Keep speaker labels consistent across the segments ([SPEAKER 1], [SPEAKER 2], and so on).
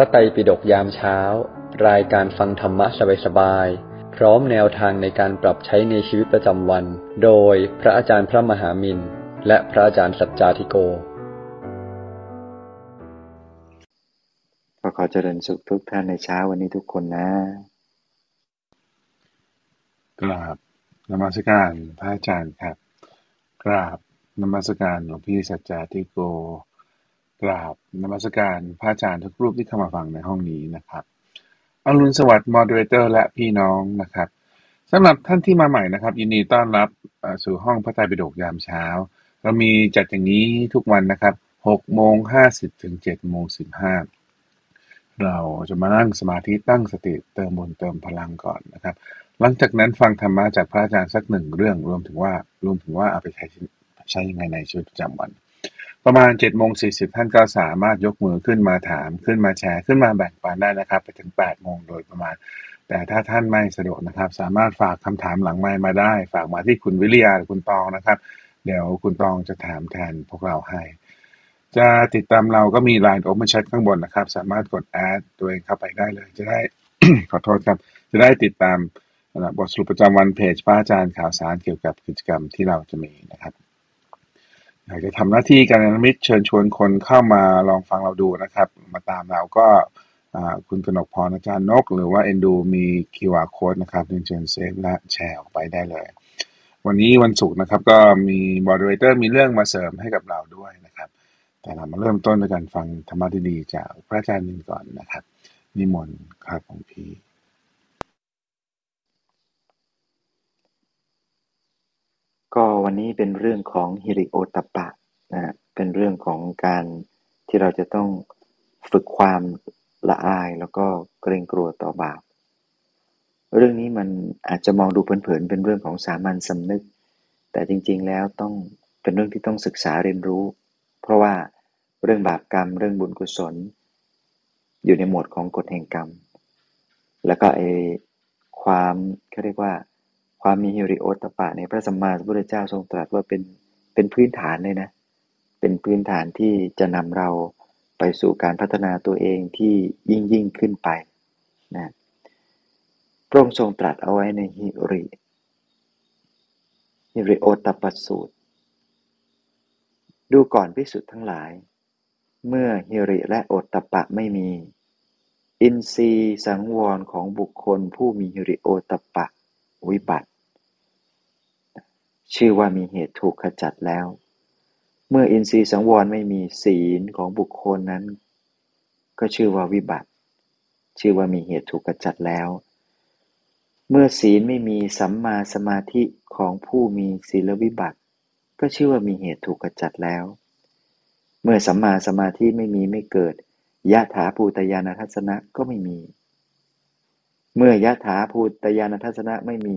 [SPEAKER 1] ระไตรปิฎกยามเช้า รายการฟังธรรมะสบายๆ พร้อมแนวทางในการปรับใช้ในชีวิตประจำวัน โดยพระอาจารย์พระมหามินและพระอาจารย์สัจจาธิโก
[SPEAKER 2] ก็ขอเจริญสุขทุกท่านในเช้าวันนี้ทุกคนนะ
[SPEAKER 3] กราบนมัสการพระอาจารย์ครับ กราบนมัสการหลวงพี่สัจจาธิโก กราบนมัสการพระอาจารย์ทุกรูปที่เข้ามาฟังในห้องนี้นะครับอรุณสวัสดิ์มอดเรเตอร์ และพี่น้องนะครับสำหรับท่านที่มาใหม่นะครับ ยินดีต้อนรับสู่ห้องพระไตรปิฎกยามเช้า เรามีจัดอย่างนี้ทุกวันนะครับ6โมง50ถึง7โมง15 เราจะมานั่งสมาธิตั้งสติเติมบุญเติมพลังก่อนนะครับ หลังจากนั้นฟังธรรมะจากพระอาจารย์สักหนึ่งเรื่องรวมถึงว่ารวมถึงว่าเอาไปใช้ใช้ยังไงในชีวิตประจำวัน ประมาณ7จ็ดโมงสีท่านก็สามารถยกมือขึ้นมาถามขึ้นมาแชร์ขึ้นมาแบ่งปันได้นะครับ ไปถึง8ปดโมงโดยประมาณ แต่ถ้าท่านไม่สะดวกนะครับ สามารถฝากคำถามหลังไมค์มาได้ ฝากมาที่คุณวิริยาหรือคุณตองนะครับ เดี๋ยวคุณตองจะถามแทนพวกเราให้ จะติดตามเราก็มี Line Open Chat ข้างบนนะครับ สามารถกดแอดตัวเองเข้าไปได้เลย จะได้ขอโทษครับ จะได้ติดตามบทสรุปประจำวันเพจพระอาจารย์ข่าวสารเกี่ยวกับกิจกรรมที่เราจะมีนะครับ อยากจะทำหน้าที่การนมิตรเชิญชวนคนเข้ามาลองฟังเราดูนะครับ มาตามเราก็คุณกนกพรอาจารย์นก หรือว่าเอ็นดูมี QR code นะครับเรียนเชิญเซฟและแชร์ออกไปได้เลย วันนี้วันศุกร์นะครับก็มีบอดเรเตอร์มีเรื่องมาเสริมให้กับเราด้วยนะครับ แต่เรามาเริ่มต้นด้วยการฟังธรรมะดีๆจากพระอาจารย์นินก่อนนะครับ นิมนต์ครับของพี่
[SPEAKER 2] ก็วันนี้เป็นเรื่องของฮิริโอตปปะนะฮะเป็นเรื่องของการที่เราจะต้องฝึกความละอายแล้วก็เกรงกลัวต่อบาป เรื่องนี้มันอาจจะมองดูเผินๆเป็นเรื่องของสามัญสำนึก แต่จริง ๆ แล้วต้องเป็นเรื่องที่ต้องศึกษาเรียนรู้ เพราะว่าเรื่องบาปกรรมเรื่องบุญกุศล อยู่ในหมวดของกฎแห่งกรรม แล้วก็ไอความเขาเรียกว่า ความมีฮิริโอตตปปะในพระสัมมาสัมพุทธเจ้าทรงตรัสว่าเป็นเป็นพื้นฐานเลยนะ เป็นพื้นฐานที่จะนำเราไปสู่การพัฒนาตัวเองที่ยิ่งยิ่งขึ้นไปนะพระองค์ทรงตรัสเอาไว้ในฮิริฮิริโอตตปปสูตร ดูก่อนพิสุทธ์ทั้งหลาย เมื่อฮิริและโอตตปปะไม่มี อินทรีย์สังวรของบุคคลผู้มีฮิริโอตตปปะ วิบัติ ชื่อว่ามีเหตุถูกขจัดแล้ว เมื่ออินทรีย์สังวรไม่มีศีลของบุคคลนั้น ก็ชื่อว่าวิบัติ ชื่อว่ามีเหตุถูกขจัดแล้ว เมื่อศีลไม่มีสัมมาสมาธิของผู้มีศีลวิบัติ ก็ชื่อว่ามีเหตุถูกขจัดแล้ว เมื่อสัมมาสมาธิไม่มีไม่เกิดยะถาภูตยานทัศนะก็ไม่มี เมื่อยะถาภูตยานทัศนะไม่มี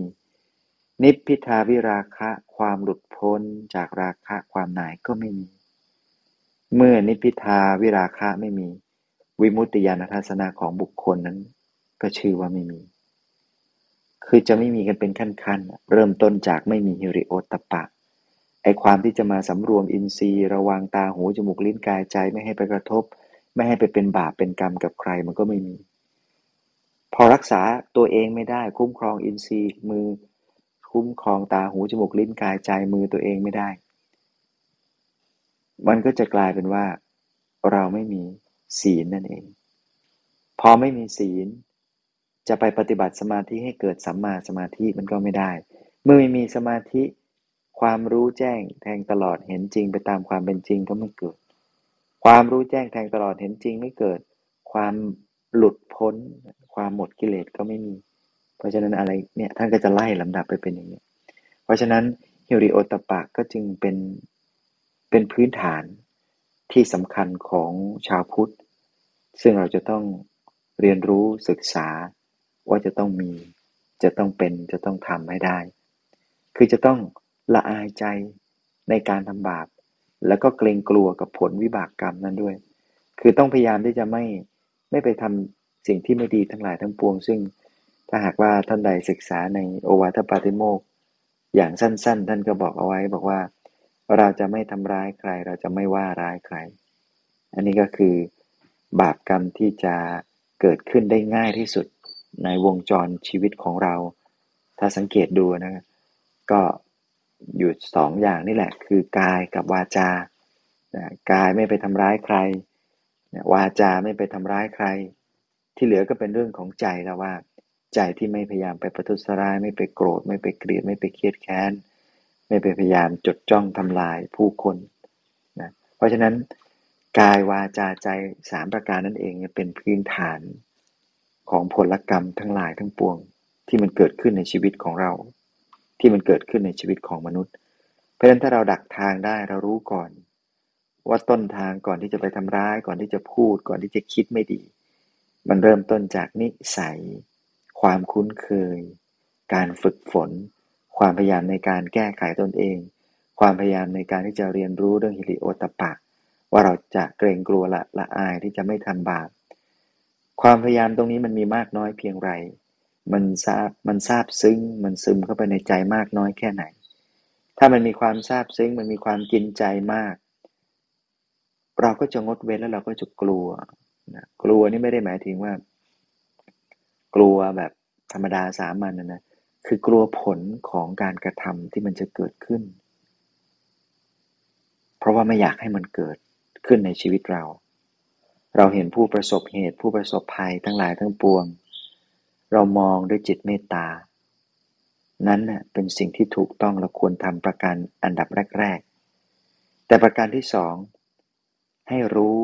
[SPEAKER 2] นิพพิทาวิราคะความหลุดพ้นจากราคะความหน่ายก็ไม่มี เมื่อนิพพิทาวิราคะไม่มี วิมุตติยานทัศนะของบุคคลนั้น ก็ชื่อว่าไม่มี คือจะไม่มีกันเป็นขั้นๆ เริ่มต้นจากไม่มีฮิริโอตตปปะไอความที่จะมาสำรวมอินทรีย์ระวังตาหูจมูกลิ้นกายใจไม่ให้ไปกระทบ ไม่ให้ไปเป็นบาปเป็นกรรมกับใครมันก็ไม่มี พอรักษาตัวเองไม่ได้ คุ้มครองอินทรีย์มือ คุ้มครองตาหูจมูกลิ้นกายใจมือตัวเองไม่ได้ มันก็จะกลายเป็นว่า เราไม่มีศีลนั่นเอง พอไม่มีศีล จะไปปฏิบัติสมาธิให้เกิดสัมมาสมาธิมันก็ไม่ได้ เมื่อไม่มีสมาธิ ความรู้แจ้งแทงตลอดเห็นจริงไปตามความเป็นจริงก็ไม่เกิด ความรู้แจ้งแทงตลอดเห็นจริงไม่เกิด ความ หลุดพ้นความหมดกิเลสก็ไม่มี เพราะฉะนั้นอะไรเนี่ยท่านก็จะไล่ลำดับไปเป็นอย่างนี้ เพราะฉะนั้นฮิริโอตปะก็จึงเป็นเป็นพื้นฐานที่สำคัญของชาวพุทธ ซึ่งเราจะต้องเรียนรู้ศึกษาว่าจะต้องมี จะต้องเป็นจะต้องทำให้ได้ คือจะต้องละอายใจในการทำบาป แล้วก็เกรงกลัวกับผลวิบากกรรมนั้นด้วย คือต้องพยายามที่จะไม่ ไม่ไปทำสิ่งที่ไม่ดีทั้งหลายทั้งปวง ซึ่งถ้าหากว่าท่านใดศึกษาในโอวาทปาติโมกอย่างสั้น ๆ ท่านก็บอกเอาไว้บอกว่า เราจะไม่ทำร้ายใคร เราจะไม่ว่าร้ายใคร อันนี้ก็คือบาปกรรมที่จะเกิดขึ้นได้ง่ายที่สุดในวงจรชีวิตของเรา ถ้าสังเกตดูนะก็อยู่สองอย่างนี่แหละคือกายกับวาจา กายไม่ไปทำร้ายใคร วาจาไม่ไปทำร้ายใคร ที่เหลือก็เป็นเรื่องของใจแล้วว่า ใจที่ไม่พยายามไปประทุษร้าย ไม่ไปโกรธ ไม่ไปเกลียด ไม่ไปเครียดแค้น ไม่ไปพยายามจดจ้องทำลายผู้คนนะเพราะฉะนั้นกายวาจาใจสามประการนั่นเองเป็นพื้นฐานของผลกรรมทั้งหลายทั้งปวง ที่มันเกิดขึ้นในชีวิตของเรา ที่มันเกิดขึ้นในชีวิตของมนุษย์ เพราะฉะนั้นถ้าเราดักทางได้เรารู้ก่อน ว่าต้นทางก่อนที่จะไปทำร้าย ก่อนที่จะพูด ก่อนที่จะคิดไม่ดี มันเริ่มต้นจากนิสัย ความคุ้นเคย การฝึกฝน ความพยายามในการแก้ไขตนเอง ความพยายามในการที่จะเรียนรู้เรื่องฮิริโอตปะ ว่าเราจะเกรงกลัวละละอายที่จะไม่ทำบาปความพยายามตรงนี้มันมีมากน้อยเพียงไร มันทราบ มันทราบซึ้ง มันซึมเข้าไปในใจมากน้อยแค่ไหน ถ้ามันมีความทราบซึ้ง มันมีความกินใจมาก เราก็จะงดเว้นแล้วเราก็จะกลัวนะกลัวนี่ไม่ได้หมายถึงว่า กลัวแบบธรรมดาสามัญนะนะคือกลัวผลของการกระทำที่มันจะเกิดขึ้น เพราะว่าไม่อยากให้มันเกิดขึ้นในชีวิตเรา เราเห็นผู้ประสบเหตุผู้ประสบภัยทั้งหลายทั้งปวง เรามองด้วยจิตเมตตา นั้นน่ยเป็นสิ่งที่ถูกต้องเราควรทำประการอันดับแรก ๆ แต่ประการที่สอง ให้รู้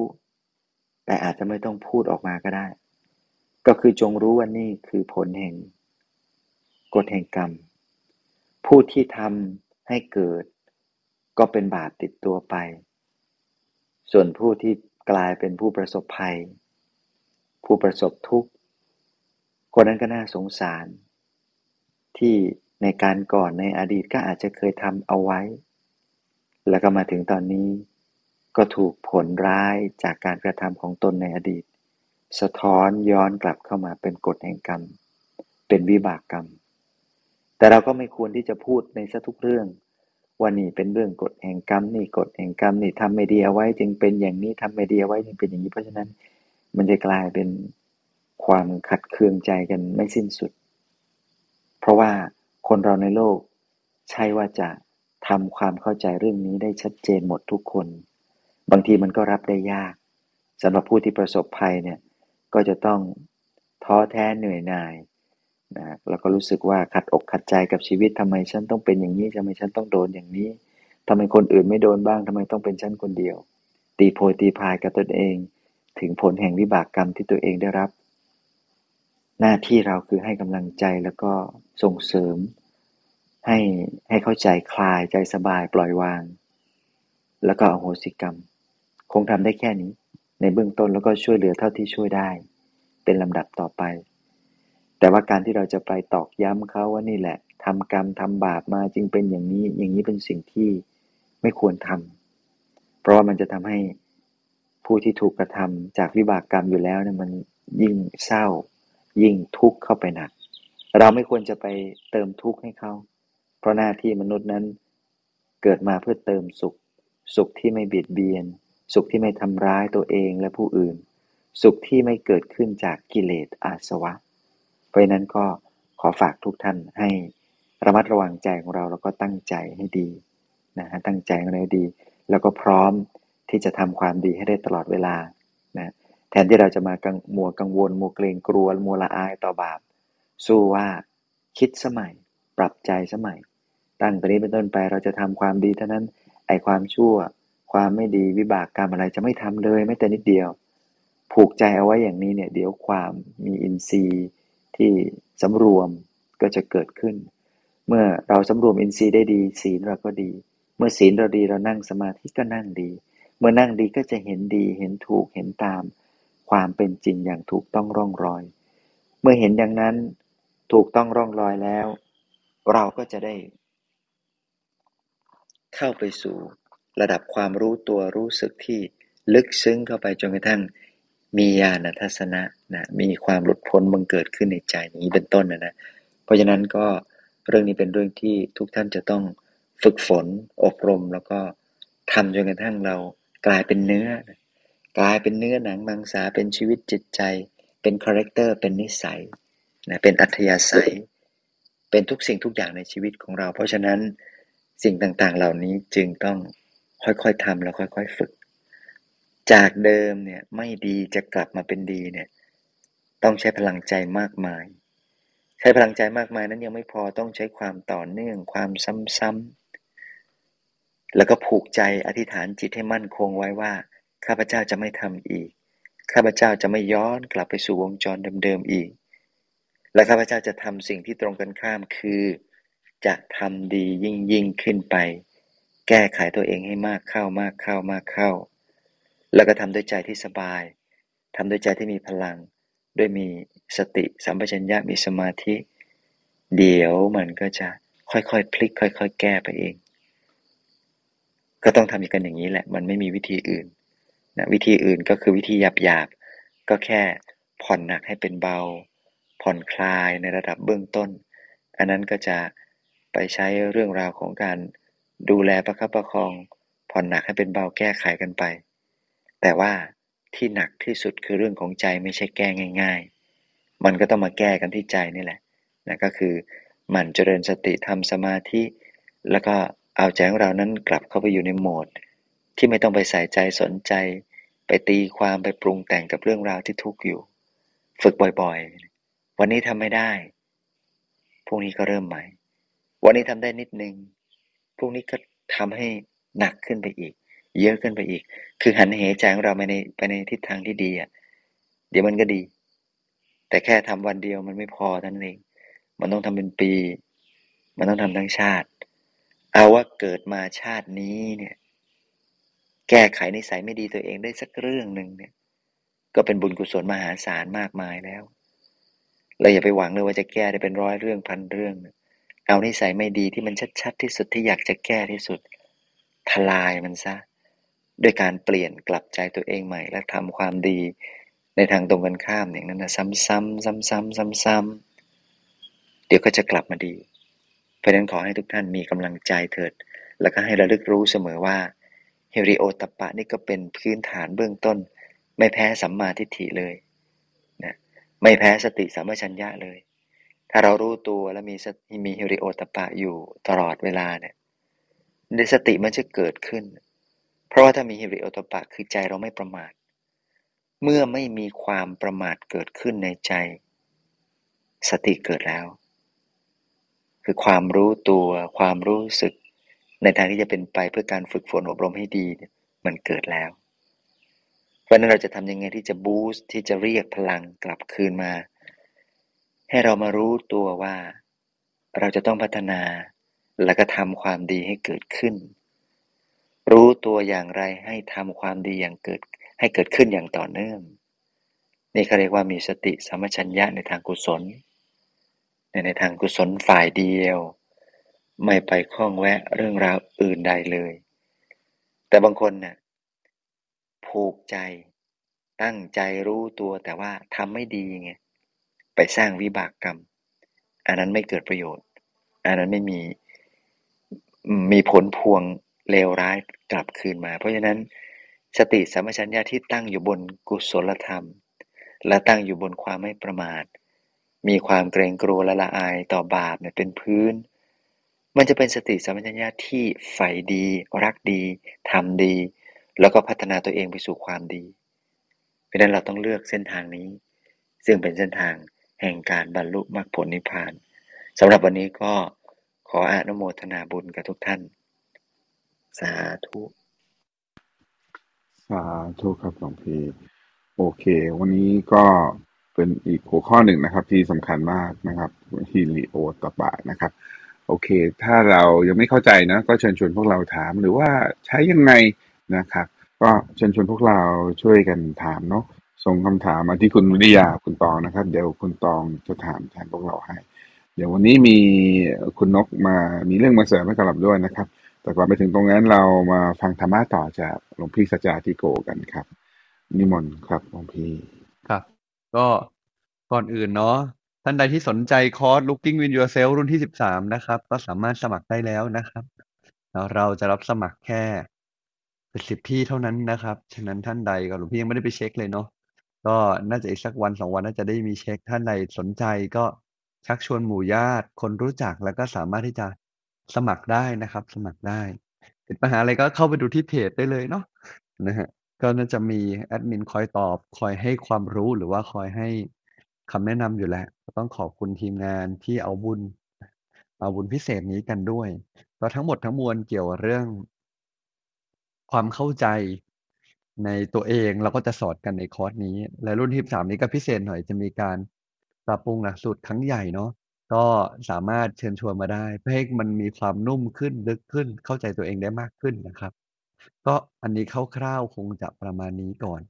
[SPEAKER 2] แต่อาจจะไม่ต้องพูดออกมาก็ได้ ก็คือจงรู้ว่านี่คือผลแห่งกฎแห่งกรรม ผู้ที่ทำให้เกิด ก็เป็นบาปติดตัวไป ส่วนผู้ที่กลายเป็นผู้ประสบภัย ผู้ประสบทุกข์ คนนั้นก็น่าสงสาร ที่ในการก่อนในอดีตก็อาจจะเคยทำเอาไว้ แล้วก็มาถึงตอนนี้ ก็ถูกผลร้ายจากการกระทำของตนในอดีต สะท้อนย้อนกลับเข้ามาเป็นกฎแห่งกรรม เป็นวิบากกรรม แต่เราก็ไม่ควรที่จะพูดในสทุกเรื่อง ว่านี่เป็นเรื่องกฎแห่งกรรมนี่กฎแห่งกรรมนี่ทำไม่ดีเอาไว้ จึงเป็นอย่างนี้ทำไม่ดีเอาไว้จึงเป็นอย่างนี้เพราะฉะนั้น มันจะกลายเป็นความขัดเคืองใจกันไม่สิ้นสุด เพราะว่าคนเราในโลก ใช่ว่าจะทำความเข้าใจเรื่องนี้ได้ชัดเจนหมดทุกคน บางทีมันก็รับได้ยากสำหรับผู้ที่ประสบภัยเนี่ยก็จะต้องท้อแท้เหนื่อยหน่ายนะแล้วก็รู้สึกว่าขัดอกขัดใจกับชีวิตทำไมฉันต้องเป็นอย่างนี้ทำไมฉันต้องโดนอย่างนี้ทำไมคนอื่นไม่โดนบ้างทำไมต้องเป็นฉันคนเดียว ตีโพยตีพายกับตนเอง ถึงผลแห่งวิบากกรรมที่ตัวเองได้รับ หน้าที่เราคือให้กำลังใจแล้วก็ส่งเสริม ให้ให้เข้าใจคลายใจสบายปล่อยวาง แล้วก็อโหสิกรรม คงทำได้แค่นี้ ในเบื้องต้นแล้วก็ช่วยเหลือเท่าที่ช่วยได้ เป็นลำดับต่อไป แต่ว่าการที่เราจะไปตอกย้ำเขาว่านี่แหละทำกรรมทำบาปมาจึงเป็นอย่างนี้ อย่างนี้เป็นสิ่งที่ไม่ควรทำเพราะว่ามันจะทำให้ผู้ที่ถูกกระทำจากวิบากกรรมอยู่แล้วเนี่ยมันยิ่งเศร้า ยิ่งทุกข์เข้าไปหนัก เราไม่ควรจะไปเติมทุกข์ให้เขา เพราะหน้าที่มนุษย์นั้นเกิดมาเพื่อเติมสุข สุขที่ไม่เบียดเบียน สุขที่ไม่ทำร้ายตัวเองและผู้อื่น สุขที่ไม่เกิดขึ้นจากกิเลสอาสวะ เพราะนั้นก็ขอฝากทุกท่านให้ระมัดระวังใจของเราแล้วก็ตั้งใจให้ดีนะฮะตั้งใจให้ดี แล้วก็พร้อมที่จะทำความดีให้ได้ตลอดเวลานะแทนที่เราจะมากังมัวกังวลมัวเกรงกลัวมัวละอายต่อบาป สู้ว่าคิดสมัย ปรับใจสมัย ตั้งแต่นี้เป็นต้นไปเราจะทำความดีเท่านั้นไอความชั่ว ความไม่ดีวิบากกรรมอะไรจะไม่ทำเลยไม่แต่นิดเดียว ผูกใจเอาไว้อย่างนี้เนี่ยเดี๋ยวความมีอินทรีย์ที่สำรวมก็จะเกิดขึ้น เมื่อเราสำรวมอินทรีย์ได้ดี ศีลเราก็ดี เมื่อศีลเราดีเรานั่งสมาธิก็นั่งดี เมื่อนั่งดีก็จะเห็นดีเห็นถูกเห็นตาม ความเป็นจริงอย่างถูกต้องร่องรอย เมื่อเห็นอย่างนั้นถูกต้องร่องรอยแล้ว เราก็จะได้ เข้าไปสู่ ระดับความรู้ตัวรู้สึกที่ลึกซึ้งเข้าไปจนกระทั่งมีญาณทัศนะนะมีความหลุดพ้นบังเกิดขึ้นในใจนี้เป็นต้นนะนะเพราะฉะนั้นก็เรื่องนี้เป็นเรื่องที่ทุกท่านจะต้องฝึกฝนอบรม แล้วก็ทำจนกระทั่งเรากลายเป็นเนื้อ กลายเป็นเนื้อหนังมังสาเป็นชีวิตจิตใจ เป็น character เป็นนิสัยนะเป็นอัธยาศัย เป็นทุกสิ่งทุกอย่างในชีวิตของเรา เพราะฉะนั้นสิ่งต่างๆ เหล่านี้จึงต้อง ค่อยๆทำแล้วค่อยๆฝึก จากเดิมเนี่ยไม่ดีจะกลับมาเป็นดีเนี่ย ต้องใช้พลังใจมากมาย ใช้พลังใจมากมายนั้นยังไม่พอต้องใช้ความต่อเนื่องความซ้ำๆแล้วก็ผูกใจอธิษฐานจิตให้มั่นคงไว้ว่า ข้าพเจ้าจะไม่ทำอีก ข้าพเจ้าจะไม่ย้อนกลับไปสู่วงจรเดิมๆอีก และข้าพเจ้าจะทำสิ่งที่ตรงกันข้ามคือ จะทำดียิ่งยิ่งขึ้นไป แก้ไขตัวเองให้มากเข้ามากเข้ามากเข้า แล้วก็ทำด้วยใจที่สบายทำด้วยใจที่มีพลัง ด้วยมีสติสัมปชัญญะมีสมาธิ เดี๋ยวมันก็จะค่อยๆพลิก ค่อย ๆ แก้ไปเอง ก็ต้องทำกันอย่างนี้แหละ มันไม่มีวิธีอื่นนะวิธีอื่นก็คือวิธีหยาบๆก็แค่ผ่อนหนักให้เป็นเบา ผ่อนคลายในระดับเบื้องต้น อันนั้นก็จะไปใช้เรื่องราวของการ ดูแลประคับประคอง ผ่อนหนักให้เป็นเบาแก้ไขกันไป แต่ว่าที่หนักที่สุดคือเรื่องของใจไม่ใช่แก้ง่าย ๆ มันก็ต้องมาแก้กันที่ใจนี่แหละนะก็คือหมั่นเจริญสติทำสมาธิ แล้วก็เอาใจของเรานั้นกลับเข้าไปอยู่ในโหมด ที่ไม่ต้องไปใส่ใจสนใจ ไปตีความไปปรุงแต่งกับเรื่องราวที่ทุกข์อยู่ ฝึกบ่อยๆ วันนี้ทำไม่ได้พรุ่งนี้ก็เริ่มใหม่ วันนี้ทำได้นิดนึง พรุ่งนี้ก็ทำให้หนักขึ้นไปอีก เยอะขึ้นไปอีก คือหันเหใจของเราไปในไปในทิศทางที่ดีอะ เดี๋ยวมันก็ดี แต่แค่ทำวันเดียวมันไม่พอท่านเอง มันต้องทำเป็นปี มันต้องทำทั้งชาติ เอาว่าเกิดมาชาตินี้เนี่ย แก้ไขนิสัยไม่ดีตัวเองได้สักเรื่องหนึ่งเนี่ย ก็เป็นบุญกุศลมหาศาลมากมายแล้วเราอย่าไปหวังเลยว่าจะแก้ได้เป็นร้อยเรื่องพันเรื่อง เอานิสัยไม่ดีที่มันชัดๆที่สุดที่อยากจะแก้ที่สุด ทลายมันซะด้วยการเปลี่ยนกลับใจตัวเองใหม่ และทำความดีในทางตรงกันข้ามอย่างนั้นนะซ้ำๆซ้ำๆซ้ำๆเดี๋ยวก็จะกลับมาดี เพราะนั้นขอให้ทุกท่านมีกำลังใจเถิด แล้วก็ให้ระลึกรู้เสมอว่าเฮริโอตปะนี่ก็เป็นพื้นฐานเบื้องต้น ไม่แพ้สัมมาทิฏฐิเลยนะไม่แพ้สติสัมปชัญญะเลย ถ้าเรารู้ตัวแล้วมีมีเฮริโอตปะอยู่ตลอดเวลาเนี่ยในสติมันจะเกิดขึ้น เพราะว่าถ้ามีเฮริโอตปะคือใจเราไม่ประมาท เมื่อไม่มีความประมาทเกิดขึ้นในใจ สติเกิดแล้ว คือความรู้ตัวความรู้สึก ในทางที่จะเป็นไปเพื่อการฝึกฝนอบรมให้ดีมันเกิดแล้ว เพราะนั้นเราจะทำยังไงที่จะบูสต์ที่จะเรียกพลังกลับคืนมา ให้เรามารู้ตัวว่า เราจะต้องพัฒนา และก็ทำความดีให้เกิดขึ้น รู้ตัวอย่างไรให้ทำความดีอย่างเกิดให้เกิดขึ้นอย่างต่อเนื่อง นี่เขาเรียกว่ามีสติสัมปชัญญะในทางกุศล ในในทางกุศลฝ่ายเดียว ไม่ไปคล้องแวะเรื่องราวอื่นใดเลย แต่บางคนเนะ่ยผูกใจ ตั้งใจรู้ตัวแต่ว่าทำไม่ดีไง ไปสร้างวิบากกรรม อันนั้นไม่เกิดประโยชน์ อันนั้นไม่มีมีผลพวงเลวร้ายกลับคืนมา เพราะฉะนั้นสติสัมปชัญญะที่ตั้งอยู่บนกุศลธรรม และตั้งอยู่บนความไม่ประมาท มีความเกรงกลัวและละอายต่อบาปเนี่ยเป็นพื้น มันจะเป็นสติสัมปชัญญะที่ใฝ่ดี รักดีทำดี แล้วก็พัฒนาตัวเองไปสู่ความดี เพราะนั้นเราต้องเลือกเส้นทางนี้ ซึ่งเป็นเส้นทาง แห่งการบรรลุมรรคผลนิพพานสำหรับวันนี้ก็ขออนุโมทนาบุญกับทุกท่าน สาธุ
[SPEAKER 3] สาธุครับหลวงพี่โอเค วันนี้ก็เป็นอีกหัวข้อหนึ่งนะครับ ที่สำคัญมากนะครับฮิลิโอตบะนะครับ โอเค ถ้าเรายังไม่เข้าใจนะ ก็เชิญชวนพวกเราถามหรือว่าใช้ยังไงนะครับ ก็เชิญชวนพวกเราช่วยกันถามเนาะ ส่งคำถามมาที่คุณวิริยาคุณตองนะครับ เดี๋ยวคุณตองจะถามแทนพวกเราให้ เดี๋ยววันนี้มีคุณนกมามีเรื่องมาเสริมให้กับเราด้วยนะครับ แต่ก่อนไปถึงตรงนั้นเรามาฟังธรรมะต่อจากหลวงพี่สัจจาธิโกกันครับ นิมนต์ครับหลวงพี่
[SPEAKER 1] ครับ ก็ก่อนอื่นเนาะท่านใดที่สนใจคอร์ส Looking with Yourself รุ่นที่สิบสามนะครับ ก็สามารถสมัครได้แล้วนะครับแล้วเราจะรับสมัครแค่เป็นสิบที่เท่านั้นนะครับ ฉะนั้นท่านใดก็หลวงพี่ยังไม่ได้ไปเช็คเลยเนาะ ก็น่าจะอีกสักวันสองวันน่าจะได้มีเช็คท่านใดสนใจก็ชักชวนหมู่ญาติ คนรู้จัก แล้วก็สามารถที่จะสมัครได้นะครับ สมัครได้ ติดปัญหาอะไรก็เข้าไปดูที่เพจได้เลยเนาะ นะฮะก็น่าจะมีแอดมินคอยตอบ คอยให้ความรู้ หรือว่าคอยให้คำแนะนำอยู่แล้ว ก็ต้องขอบคุณทีมงานที่เอาบุญ เอาบุญพิเศษนี้กันด้วย ก็ทั้งหมดทั้งมวลเกี่ยวกับเรื่อง ความเข้าใจ ในตัวเองเราก็จะสอนกันในคอร์สนี้ และรุ่นที่สามนี้ก็พิเศษหน่อยจะมีการปรับปรุงหลักสูตรครั้งใหญ่เนาะก็สามารถเชิญชวนมาได้ เพื่อให้มันมีความนุ่มขึ้นลึกขึ้น เข้าใจตัวเองได้มากขึ้นนะครับ ก็อันนี้คร่าวๆคงจะประมาณนี้ก่อน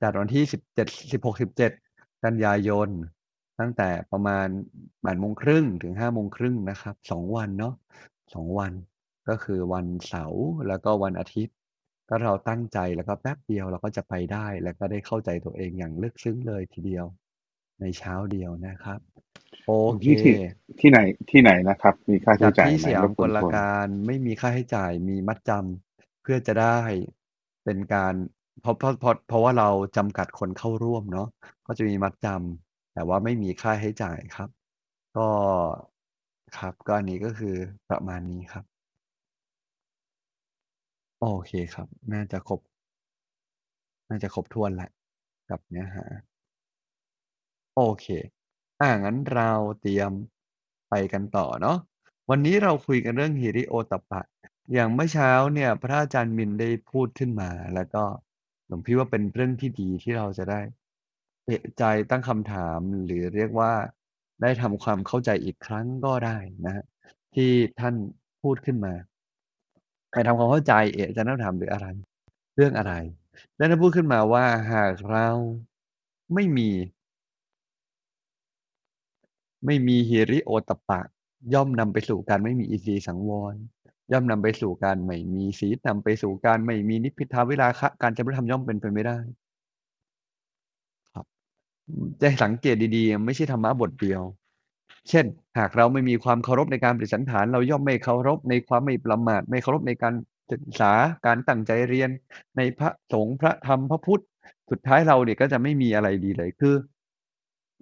[SPEAKER 1] จากวันที่สิบเจ็ดสิบหกสิบเจ็ดกันยายน ตั้งแต่ประมาณแปดโมงครึ่งถึงห้าโมงครึ่งนะครับสองวันเนาะสองวันก็คือวันเสาร์แล้วก็วันอาทิตย์ ก็เราตั้งใจแล้วก็แป๊บเดียวเราก็จะไปได้ แล้วก็ได้เข้าใจตัวเองอย่างลึกซึ้งเลยทีเดียว ในเช้าเดียวนะครับ โอเค
[SPEAKER 3] ที่ที่ที่ไหนที่ไหนนะครับ มีค่าใช้
[SPEAKER 1] จาก
[SPEAKER 3] จ่าย
[SPEAKER 1] ที่
[SPEAKER 3] ไหม
[SPEAKER 1] สยารม
[SPEAKER 3] บ
[SPEAKER 1] ก
[SPEAKER 3] กวน
[SPEAKER 1] ล
[SPEAKER 3] คน
[SPEAKER 1] การไม่มีค่าใช้จ่ายมีมัดจำเพื่อจะได้เป็นการเพราะเพราะเพราะเพราะว่าเราจำกัดคนเข้าร่วมเนาะก็จะมีมัดจำแต่ว่าไม่มีค่าใช้จ่ายครับ ก็ครับก็อันนี้ก็คือประมาณนี้ครับ โอเคครับ น่าจะครบ น่าจะครบถ้วนแหละกับเนื้อหา โอเค อ่า งั้นเราเตรียมไปกันต่อเนาะ วันนี้เราคุยกันเรื่องฮิริโอตปปะ อย่างเมื่อเช้าเนี่ย พระอาจารย์มินได้พูดขึ้นมา แล้วก็หลวงพี่ว่าเป็นเรื่องที่ดีที่เราจะได้เอะใจตั้งคำถามหรือเรียกว่าได้ทำความเข้าใจอีกครั้งก็ได้นะฮะที่ท่านพูดขึ้นมา ไปทำความเข้าใจเอะจะนั่งถามหรืออะไร เรื่องอะไร แล้วท่านพูดขึ้นมาว่าหากเราไม่มี ไม่มีฮิริโอตปะ ย่อมนำไปสู่การไม่มีอินทรีสังวร ย่อมนำไปสู่การไม่มีศีลนำไปสู่การไม่มีนิพพิทาเวิราคะการจำพระธรรมย่อมเป็นไปไม่ได้ครับจะสังเกตดีๆ ไม่ใช่ธรรมะบทเดียว เช่น หากเราไม่มีความเคารพในการปฏิสันฐาน เราย่อมไม่เคารพในความไม่ประมาทไม่เคารพในการศึกษาการตั้งใจเรียน ในพระสงฆ์พระธรรมพระพุทธ สุดท้ายเราเนี่ยก็จะไม่มีอะไรดีเลยคือ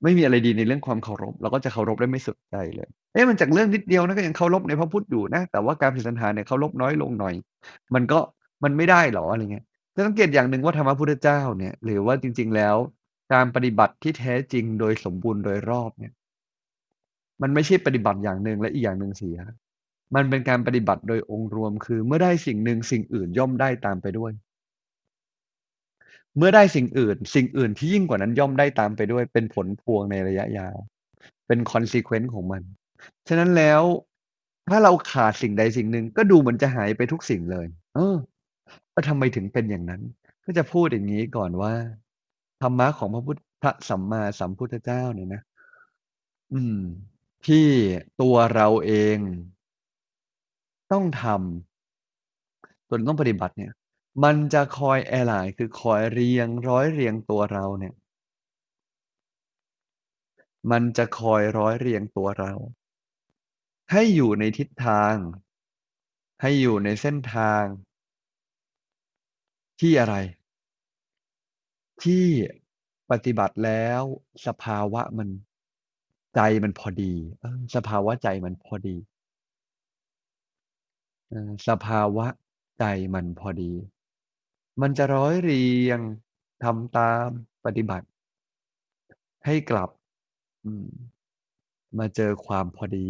[SPEAKER 1] ไม่มีอะไรดีในเรื่องความเคารพ เราก็จะเคารพได้ไม่สุดใจเลยเอ๊ะมันจากเรื่องนิดเดียวนะก็ยังเคารพในพระพุทธอยู่นะ แต่ว่าการปฏิสันฐานเนี่ยเคารพน้อยลงหน่อย มันก็มันไม่ได้หรออะไรเงี้ยจะสังเกตอย่างหนึ่งว่าธรรมะพุทธเจ้าเนี่ย หรือว่าจริง ๆแล้ว การปฏิบัติที่แท้จริงโดยสมบูรณ์โดยรอบเนี่ย มันไม่ใช่ปฏิบัติอย่างหนึ่งและอีกอย่างหนึ่งเสีย มันเป็นการปฏิบัติโดยองค์รวมคือ เมื่อได้สิ่งหนึ่งสิ่งอื่นย่อมได้ตามไปด้วย เมื่อได้สิ่งอื่น สิ่งอื่นที่ยิ่งกว่านั้นย่อมได้ตามไปด้วย เป็นผลพวงในระยะยาว เป็น consequence ของมัน ฉะนั้นแล้วถ้าเราขาดสิ่งใดสิ่งหนึ่งก็ดูเหมือนจะหายไปทุกสิ่งเลย เออแล้วทำไมถึงเป็นอย่างนั้น ก็จะพูดอย่างนี้ก่อนว่าธรรมะของพระพุทธพระสัมมาสัมพุทธเจ้าเนี่ยนะ อืม ที่ตัวเราเองต้องทำตัวต้องปฏิบัติเนี่ย มันจะคอยแอร์ไลน์คือคอยเรียงร้อยเรียงตัวเราเนี่ย มันจะคอยร้อยเรียงตัวเรา ให้อยู่ในทิศทาง ให้อยู่ในเส้นทาง ที่อะไร ที่ปฏิบัติแล้วสภาวะมัน ใจมันพอดีสภาวะใจมันพอดีสภาวะใจมันพอดี มันจะร้อยเรียงทำตามปฏิบัติ ให้กลับมมาเจอความพอดี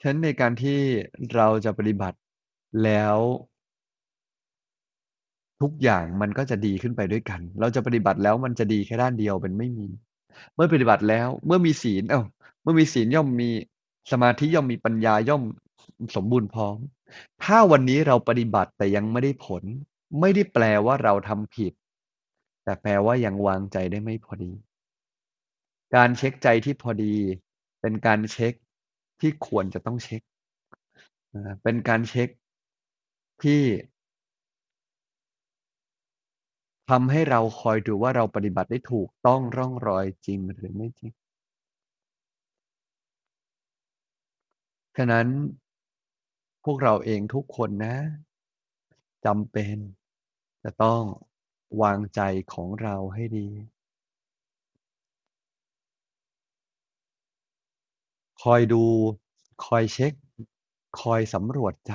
[SPEAKER 1] ฉะนั้นในการที่เราจะปฏิบัติแล้ว ทุกอย่างมันก็จะดีขึ้นไปด้วยกัน เราจะปฏิบัติแล้วมันจะดีแค่ด้านเดียวมันไม่มี เมื่อปฏิบัติแล้วเมื่อมีศีลเอ้าเมื่อมีศีลย่อมมีสมาธิย่อมมีปัญญาย่อมสมบูรณ์พร้อม ถ้าวันนี้เราปฏิบัติแต่ยังไม่ได้ผล ไม่ได้แปลว่าเราทำผิด แต่แปลว่ายังวางใจได้ไม่พอดี การเช็กใจที่พอดี เป็นการเช็กที่ควรจะต้องเช็กอาเป็นการเช็กที่ ทำให้เราคอยดูว่าเราปฏิบัติได้ถูกต้องร่องรอยจริงหรือไม่จริง ฉะนั้นพวกเราเองทุกคนนะจำเป็น จะต้องวางใจของเราให้ดี คอยดู คอยเช็ค คอยสำรวจใจ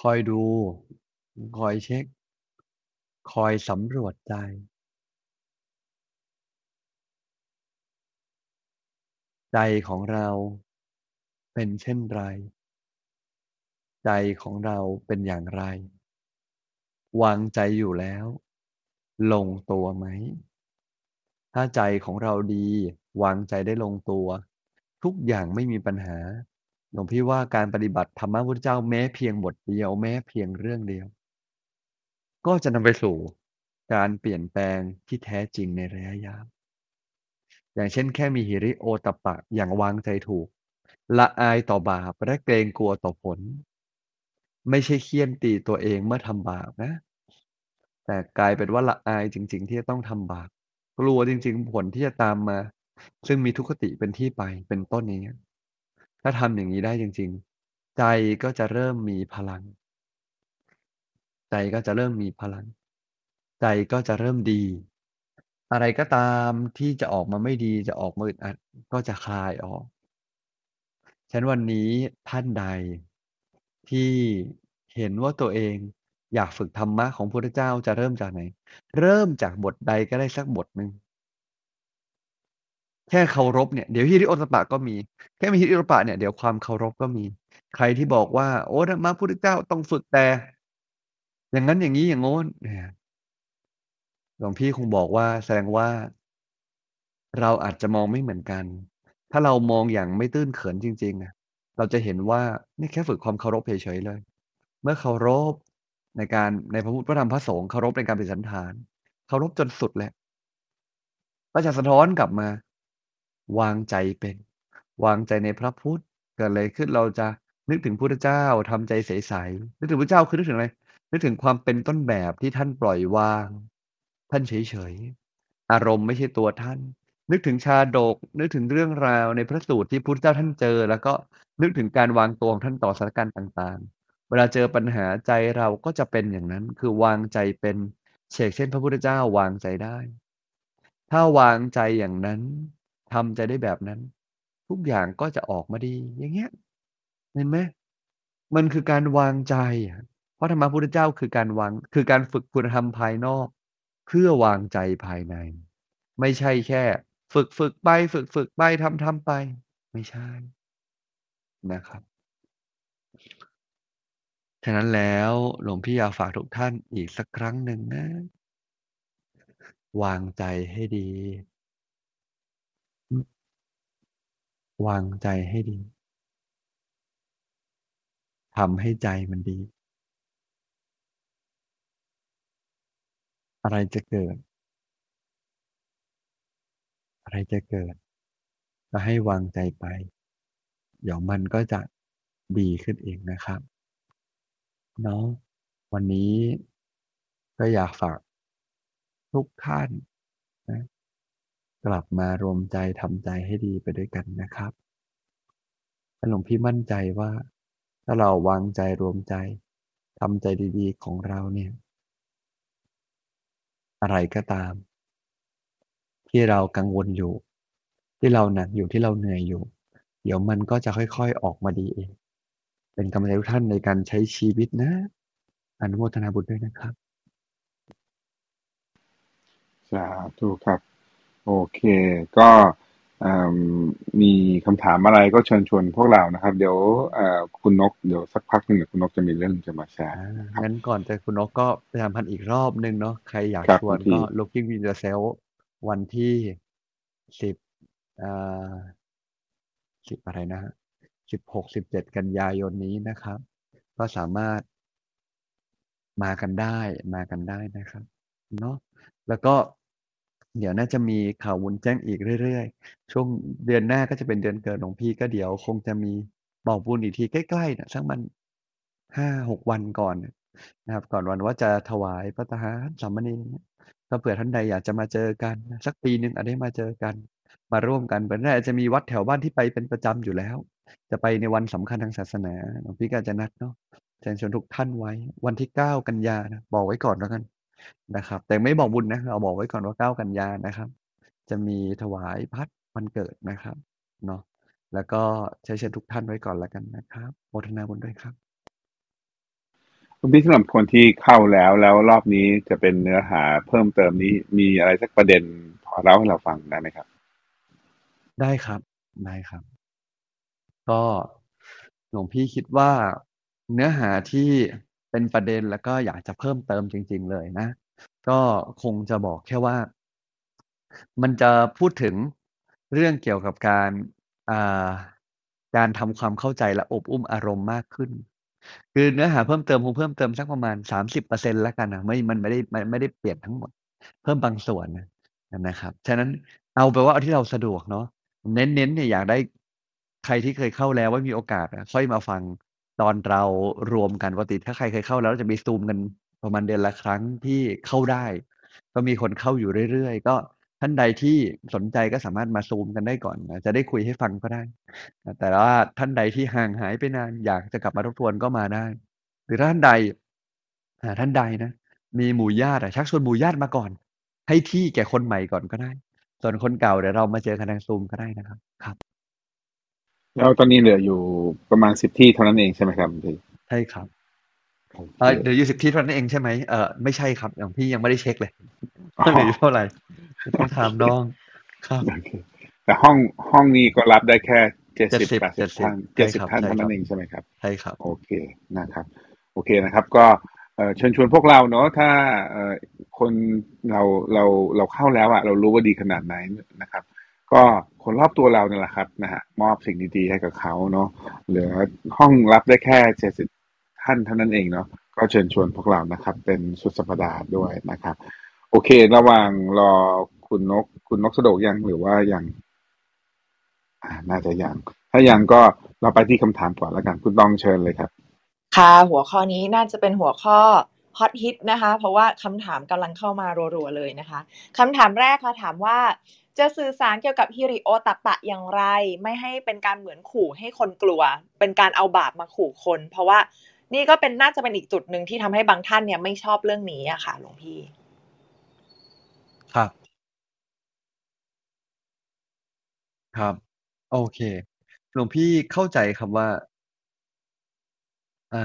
[SPEAKER 1] คอยดู คอยเช็ค คอยสำรวจใจ ใจของเราเป็นเช่นไร ใจของเราเป็นอย่างไร วางใจอยู่แล้ว ลงตัวไหม ถ้าใจของเราดี วางใจได้ลงตัว ทุกอย่างไม่มีปัญหาหลวงพี่ว่าการปฏิบัติธรรมะพุทธเจ้าแม้เพียงบทเดียวแม้เพียงเรื่องเดียว ก็จะนำไปสู่การเปลี่ยนแปลงที่แท้จริงในระยะยาว อย่างเช่นแค่มีหิริโอตปะอย่างวางใจถูก ละอายต่อบาปและเกรงกลัวต่อผล ไม่ใช่เคี่ยนตีตัวเองเมื่อทำบาปนะ แต่กลายเป็นว่าละอายจริง ๆ ที่จะต้องทำบาป กลัวจริง ๆ ผลที่จะตามมา ซึ่งมีทุกขติเป็นที่ไปเป็นต้นอย่างเงี้ ถ้าทำอย่างนี้ได้จริง ๆ ใจก็จะเริ่มมีพลัง ใจก็จะเริ่มมีพลัง ใจก็จะเริ่มดี อะไรก็ตามที่จะออกมาไม่ดีจะออกมาอึดอัดก็จะคลายออกฉันวันนี้ท่านใดที่เห็นว่าตัวเองอยากฝึกธรรมะของพุทธเจ้าจะเริ่มจากไหน เริ่มจากบทใดก็ได้สักบทหนึ่งแค่เคารพเนี่ยเดี๋ยวฮิริโอตปะก็มี แค่มีฮิริโอตปปะเนี่ยเดี๋ยวความเคารพก็มี ใครที่บอกว่า โอ้ธรรมะพุทธเจ้าต้องฝึกแต่ อย่างนั้นอย่างนี้อย่างโน้นเนี่ยหลวงพี่คงบอกว่าแสดงว่า เราอาจจะมองไม่เหมือนกัน ถ้าเรามองอย่างไม่ตื้นเขินจริงๆอะเราจะเห็นว่านี่แค่ฝึกความเคารพเฉยๆเลย เมื่อเคารพในการในพระพุทธพระธรรมพระสงฆ์เคารพในการปฏิสันทาน เคารพจนสุดแหละก็จะสะท้อนกลับมา วางใจเป็น วางใจในพระพุทธเกิดอะไรขึ้นเราจะนึกถึงพุทธเจ้าทำใจใสๆนึกถึงพระเจ้าคือนึกถึงอะไร นึกถึงความเป็นต้นแบบที่ท่านปล่อยวาง ท่านเฉย ๆ อารมณ์ไม่ใช่ตัวท่าน นึกถึงชาดก นึกถึงเรื่องราวในพระสูตรที่พุทธเจ้าท่านเจอ แล้วก็นึกถึงการวางตัวของท่านต่อสถานการณ์ต่างๆ เวลาเจอปัญหาใจเราก็จะเป็นอย่างนั้น คือวางใจเป็นเชกเช่น พระพุทธเจ้าวางใจได้ ถ้าวางใจอย่างนั้นทำใจได้แบบนั้น ทุกอย่างก็จะออกมาดี อย่างเงี้ย เห็นไหมมันคือการวางใจอะ เพราะธรรมะพุทธเจ้าคือการวางคือการฝึกคุณธรรมภายนอก เพื่อวางใจภายใน ไม่ใช่แค่ ฝึกฝึกไปฝึกฝึกไปทำทำไป ไม่ใช่นะครับฉะนั้นแล้วหลวงพี่อยากฝากทุกท่านอีกสักครั้งหนึ่งนะ วางใจให้ดี วางใจให้ดีทำให้ใจมันดี อะไรจะเกิด อะไรจะเกิด ก็ให้วางใจไป เดี๋ยวมันก็จะดีขึ้นเองนะครับเนาะวันนี้ก็อยากฝากทุกท่านนะกลับมารวมใจทำใจให้ดีไปด้วยกันนะครับและหลวงพี่มั่นใจว่า ถ้าเราวางใจรวมใจทำใจดีๆของเราเนี่ย อะไรก็ตาม ที่เรากังวลอยู่ ที่เราหนักอยู่ที่เราเหนื่อยอยู่ เดี๋ยวมันก็จะค่อยๆออกมาดีเอง เป็นกำลังใจทุกท่านในการใช้ชีวิตนะ อนุโมทนาบุญด้วยนะครับ
[SPEAKER 3] สาธุครับ โอเค ก็ มมีคำถามอะไรก็เชิญชวนพวกเรานะครับ เดี๋ยวเอ่อคุณนกเดี๋ยวสักพักหนึ่งเดี๋ยวคุณนกจะมีเรื่องจะมาแชร์
[SPEAKER 1] อา
[SPEAKER 3] นะครับ
[SPEAKER 1] งั้นก่อนจะคุณนกก็ประชาสัมพันธ์อีกรอบหนึ่งเนาะใครอยาก
[SPEAKER 3] ครับ
[SPEAKER 1] ชวน
[SPEAKER 3] คุณพี่
[SPEAKER 1] ก็ Looking with yourself วันที่10อ่า10อะไรนะครับ16-17กันยายนนี้นะครับ ก็สามารถมากันได้มากันได้นะครับเนาะแล้วก็ เดี๋ยวน่าจะมีข่าววุ้นแจ้งอีกเรื่อย ๆ ช่วงเดือนหน้าก็จะเป็นเดือนเกิดหลวงพี่ ก็เดี๋ยวคงจะมีบอกบุญอีกทีใกล้ ๆ น่ะ สักประมาณ5-6 วันก่อนนะครับ ก่อนวันว่าจะถวายภัตตาหารสามเณรเนี่ย ก็เผื่อท่านใดอยากจะมาเจอกัน สักปีหนึ่งอาจได้มาเจอกัน มาร่วมกันเหมือนอาจจะมีวัดแถวบ้านที่ไปเป็นประจำอยู่แล้ว จะไปในวันสำคัญทางศาสนาหลวงพี่ก็จะนัดเนาะเชิญชวนทุกท่านไว้ วันที่ 9 กันยานะบอกไว้ก่อนแล้วกัน นะครับ แต่ไม่บอกบุญนะ เราบอกไว้ก่อนว่า 9 กันยานะครับ จะมีถวายพัดวันเกิดนะครับเนาะแล้วก็เชิญเชิญทุกท่านไว้ก่อนแล้วกันนะครับโมทนาบุญด้วยครับ
[SPEAKER 3] คุณพี่สำหรับคนที่เข้าแล้วแล้วรอบนี้จะเป็นเนื้อหาเพิ่มเติมนี้มีอะไรสักประเด็นพอเล่าให้เราฟังได้ไหมครับ
[SPEAKER 1] ได้ครับได้ครับ ก็หลวงพี่คิดว่าเนื้อหาที่ เป็นประเด็นแล้วก็อยากจะเพิ่มเติมจริง ๆ เลยนะ ก็คงจะบอกแค่ว่า มันจะพูดถึงเรื่องเกี่ยวกับการอ่าการทำความเข้าใจและอบอุ้มอารมณ์มากขึ้น คือเนื้อหาเพิ่มเติมคงเพิ่มเติมสักประมาณ30%แล้วกันนะไม่มันไม่ได้มันไม่ได้เปลี่ยนทั้งหมด เพิ่มบางส่วนนะนะครับ ฉะนั้นเอาไปว่าเอาที่เราสะดวกเนาะเน้นๆเนี่ยอยากได้ใครที่เคยเข้าแล้วว่ามีโอกาสอะค่อยมาฟัง ตอนเรารวมกันปกติถ้าใครเคยเข้าแล้วจะมีซูมกันประมาณเดือนละครั้งที่เข้าได้ ก็มีคนเข้าอยู่เรื่อยๆ ก็ท่านใดที่สนใจก็สามารถมาซูมกันได้ก่อนนะจะได้คุยให้ฟังก็ได้ แต่ว่าท่านใดที่ห่างหายไปนานอยากจะกลับมาทบทวนก็มาได้ หรือถ้าท่านใดท่านใดนะมีหมู่ญาติชักชวนหมู่ญาติมาก่อน ให้ที่แก่คนใหม่ก่อนก็ได้ ส่วนคนเก่าเดี๋ยวเรามาเจอกันทางซูมก็ได้นะครับครับ
[SPEAKER 3] แล้วตอนนี้เหลืออยู่ประมาณสิบที่เท่านั้นเองใช่ไหมครับคุณพี่
[SPEAKER 1] ใช่ครับ
[SPEAKER 3] โอ
[SPEAKER 1] เออ
[SPEAKER 3] เค
[SPEAKER 1] เดี๋ยวอยู่สิบที่เท่านั้นเองใช่ไหมเออไม่ใช่ครับอย่างพี่ยังไม่ได้เช็คเลย
[SPEAKER 3] อ๋อ
[SPEAKER 1] ว่าเหลืออยู่เท่าไหร่ต้องถามน้องครับ
[SPEAKER 3] โอเคแต่ห้องห้องนี้ก็รับได้แค่เจ็ดสิบ
[SPEAKER 1] 70
[SPEAKER 3] แปดสิบ
[SPEAKER 1] 70
[SPEAKER 3] ท่านเจ็ดสิบ
[SPEAKER 1] ใช่ครับ
[SPEAKER 3] ท่านเท่านั้น
[SPEAKER 1] ใช่ครับ
[SPEAKER 3] เองใช่ไหมครับ
[SPEAKER 1] ใช่ครับ
[SPEAKER 3] โอเคนะครับ โอเคนะครับ ก็เอ่อเชิญชวนพวกเราเนาะถ้าเอ่อคนเราเราเราเข้าแล้วอะเรารู้ว่าดีขนาดไหนนะครับ ก็คนรอบตัวเราเนี่ยแหละครับนะฮะมอบสิ่งดีๆให้กับเขาเนาะเหลือห้องรับได้แค่เจ็ดสิบท่านเท่านั้นเองเนาะก็เชิญชวนพวกเรานะครับ เป็นสุดสัปดาห์ด้วยนะครับ โอเค ระหว่างรอคุณนก คุณนกสะดวกยังหรือว่ายังน่าจะยังถ้ายังก็เราไปที่คำถามก่อนแล้วกัน คุณต้องเชิญเลยครับ
[SPEAKER 4] ค่ะ หัวข้อนี้น่าจะเป็นหัวข้อ ฮอตฮิตนะคะ เพราะว่าคำถามกำลังเข้ามารัวๆเลยนะคะคำถามแรกค่ะถามว่าจะสื่อสารเกี่ยวกับฮิริโอตัปะอย่างไร ไม่ให้เป็นการเหมือนขู่ให้คนกลัว เป็นการเอาบาปมาขู่คน เพราะว่านี่ก็เป็นน่าจะเป็นอีกจุดหนึ่งที่ทำให้บางท่านเนี่ยไม่ชอบเรื่องนี้อะค่ะหลวงพี่
[SPEAKER 1] ครับ ครับ โอเคหลวงพี่เข้าใจครับว่าเอ่อ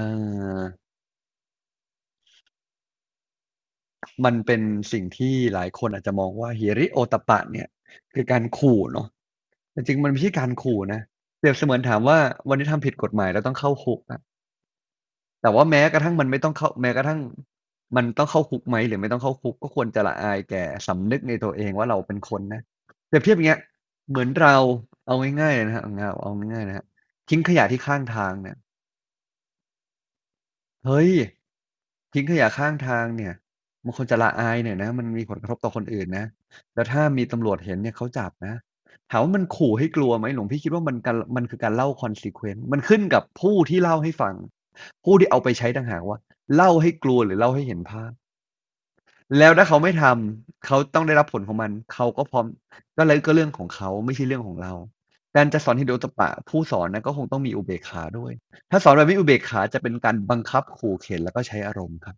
[SPEAKER 1] มันเป็นสิ่งที่หลายคนอาจจะมองว่าหิริโอตปปะเนี่ย คือการขู่เนาะแต่จริงมันไม่ใช่การขู่นะเปรียบเสมือนถามว่าวันนี้ทำผิดกฎหมายแล้วต้องเข้าคุกอะแต่ว่าแม้กระทั่งมันไม่ต้องเข้าแม้กระทั่ง มันต้องเข้าคุกไหมหรือไม่ต้องเข้าคุกก็ควรจะละอายแก่สำนึกในตัวเองว่าเราเป็นคนนะเปรียบเทียบอย่างเงี้ย เหมือนเราเอาง่ายๆนะฮะเอาง่ายเอาง่ายๆนะฮะทิ้งขยะที่ข้างทางเนี่ยเฮ้ยทิ้งขยะข้างทางเนี่ย มันควรจะละอายหน่อยนะ มันมีผลกระทบต่อคนอื่นนะ แล้วถ้ามีตำรวจเห็นเนี่ยเขาจับนะ ถามว่ามันขู่ให้กลัวไหมหลวงพี่คิดว่ามันการมันคือการเล่า consequence มันขึ้นกับผู้ที่เล่าให้ฟัง ผู้ที่เอาไปใช้ต่างหากว่า เล่าให้กลัวหรือเล่าให้เห็นภาพ แล้วถ้าเขาไม่ทำเขาต้องได้รับผลของมัน เขาก็พร้อมก็เลยก็เรื่องของเขาไม่ใช่เรื่องของเราการจะสอนฮิโดโตปะ ผู้สอนนะก็คงต้องมีอุเบกขาด้วย ถ้าสอนแบบไม่อุเบกขาจะเป็นการบังคับขู่เข็นแล้วก็ใช้อารมณ์ครับ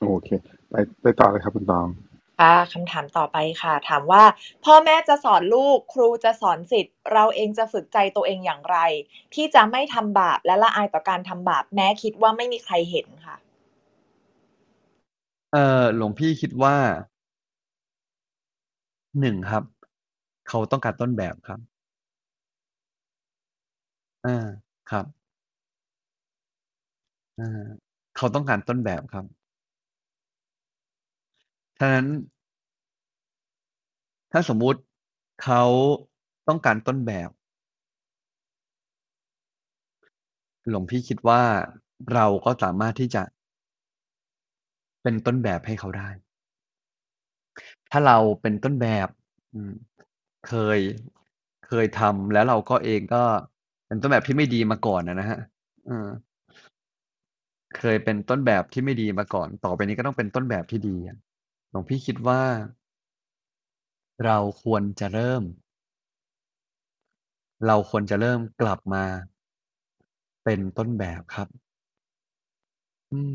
[SPEAKER 3] โอเค ไปไปต่อเลยครับคุณตอง
[SPEAKER 4] ค่ะคำถามต่อไปค่ะ ถามว่า พ่อแม่จะสอนลูกครูจะสอนสิทธิ์ เราเองจะฝึกใจตัวเองอย่างไร ที่จะไม่ทำบาปและละอายต่อการทำบาปแม้คิดว่าไม่มีใครเห็นค่ะ
[SPEAKER 1] เอ่อหลวงพี่คิดว่าหนึ่งครับ เขาต้องการต้นแบบครับอาครับอาเขาต้องการต้นแบบครับ ฉะนั้น ถ้าสมมุติเขาต้องการต้นแบบ หลวงพี่คิดว่าเราก็สามารถที่จะเป็นต้นแบบให้เขาได้ ถ้าเราเป็นต้นแบบเคยเคยทำแล้วเราก็เองก็เป็นต้นแบบที่ไม่ดีมาก่อนอะนะเคยเป็นต้นแบบที่ไม่ดีมาก่อน ต่อไปนี้ก็ต้องเป็นต้นแบบที่ดี หลวงพี่คิดว่า เราควรจะเริ่ม เราควรจะเริ่มกลับมา เป็นต้นแบบครับ อืม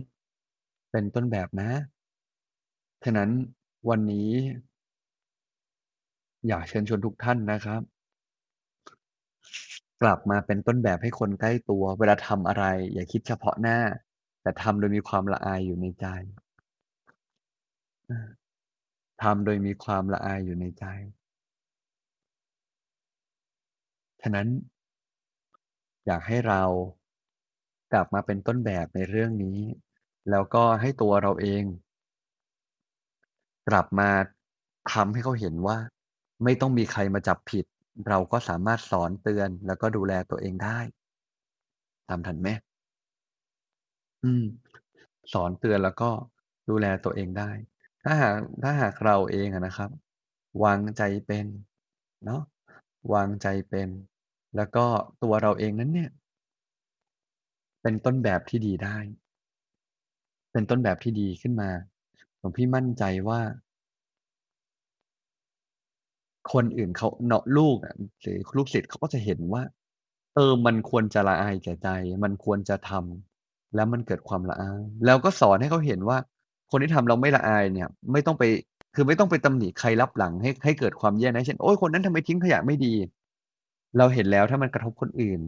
[SPEAKER 1] เป็นต้นแบบนะ ฉะนั้นวันนี้ อยากเชิญชวนทุกท่านนะครับ กลับมาเป็นต้นแบบให้คนใกล้ตัว เวลาทำอะไร อย่าคิดเฉพาะหน้า แต่ทำโดยมีความละอายอยู่ในใจ ทำโดยมีความละอายอยู่ในใจ ฉะนั้น อยากให้เรากลับมาเป็นต้นแบบในเรื่องนี้ แล้วก็ให้ตัวเราเอง กลับมาทำให้เขาเห็นว่า ไม่ต้องมีใครมาจับผิด เราก็สามารถสอนเตือนแล้วก็ดูแลตัวเองได้ตามทันไหม?อืม สอนเตือนแล้วก็ดูแลตัวเองได้ ถ้าหาก ถ้าหากเราเองอะนะครับ วางใจเป็นเนาะ วางใจเป็น แล้วก็ตัวเราเองนั้นเนี่ย เป็นต้นแบบที่ดีได้ เป็นต้นแบบที่ดีขึ้นมาหลวงพี่มั่นใจว่า คนอื่นเขาเนาะลูกอะหรือลูกศิษย์เขาก็จะเห็นว่า เออ มันควรจะละอายแก่ใจ มันควรจะทำแล้วมันเกิดความละอาย แล้วก็สอนให้เขาเห็นว่า คนที่ทำแล้วไม่ละอายเนี่ย ไม่ต้องไปคือไม่ต้องไปตำหนิใครลับหลังให้ให้เกิดความแย่นะเช่นโอ๊ยคนนั้นทำไมทิ้งขยะไม่ดี เราเห็นแล้วถ้ามันกระทบคนอื่น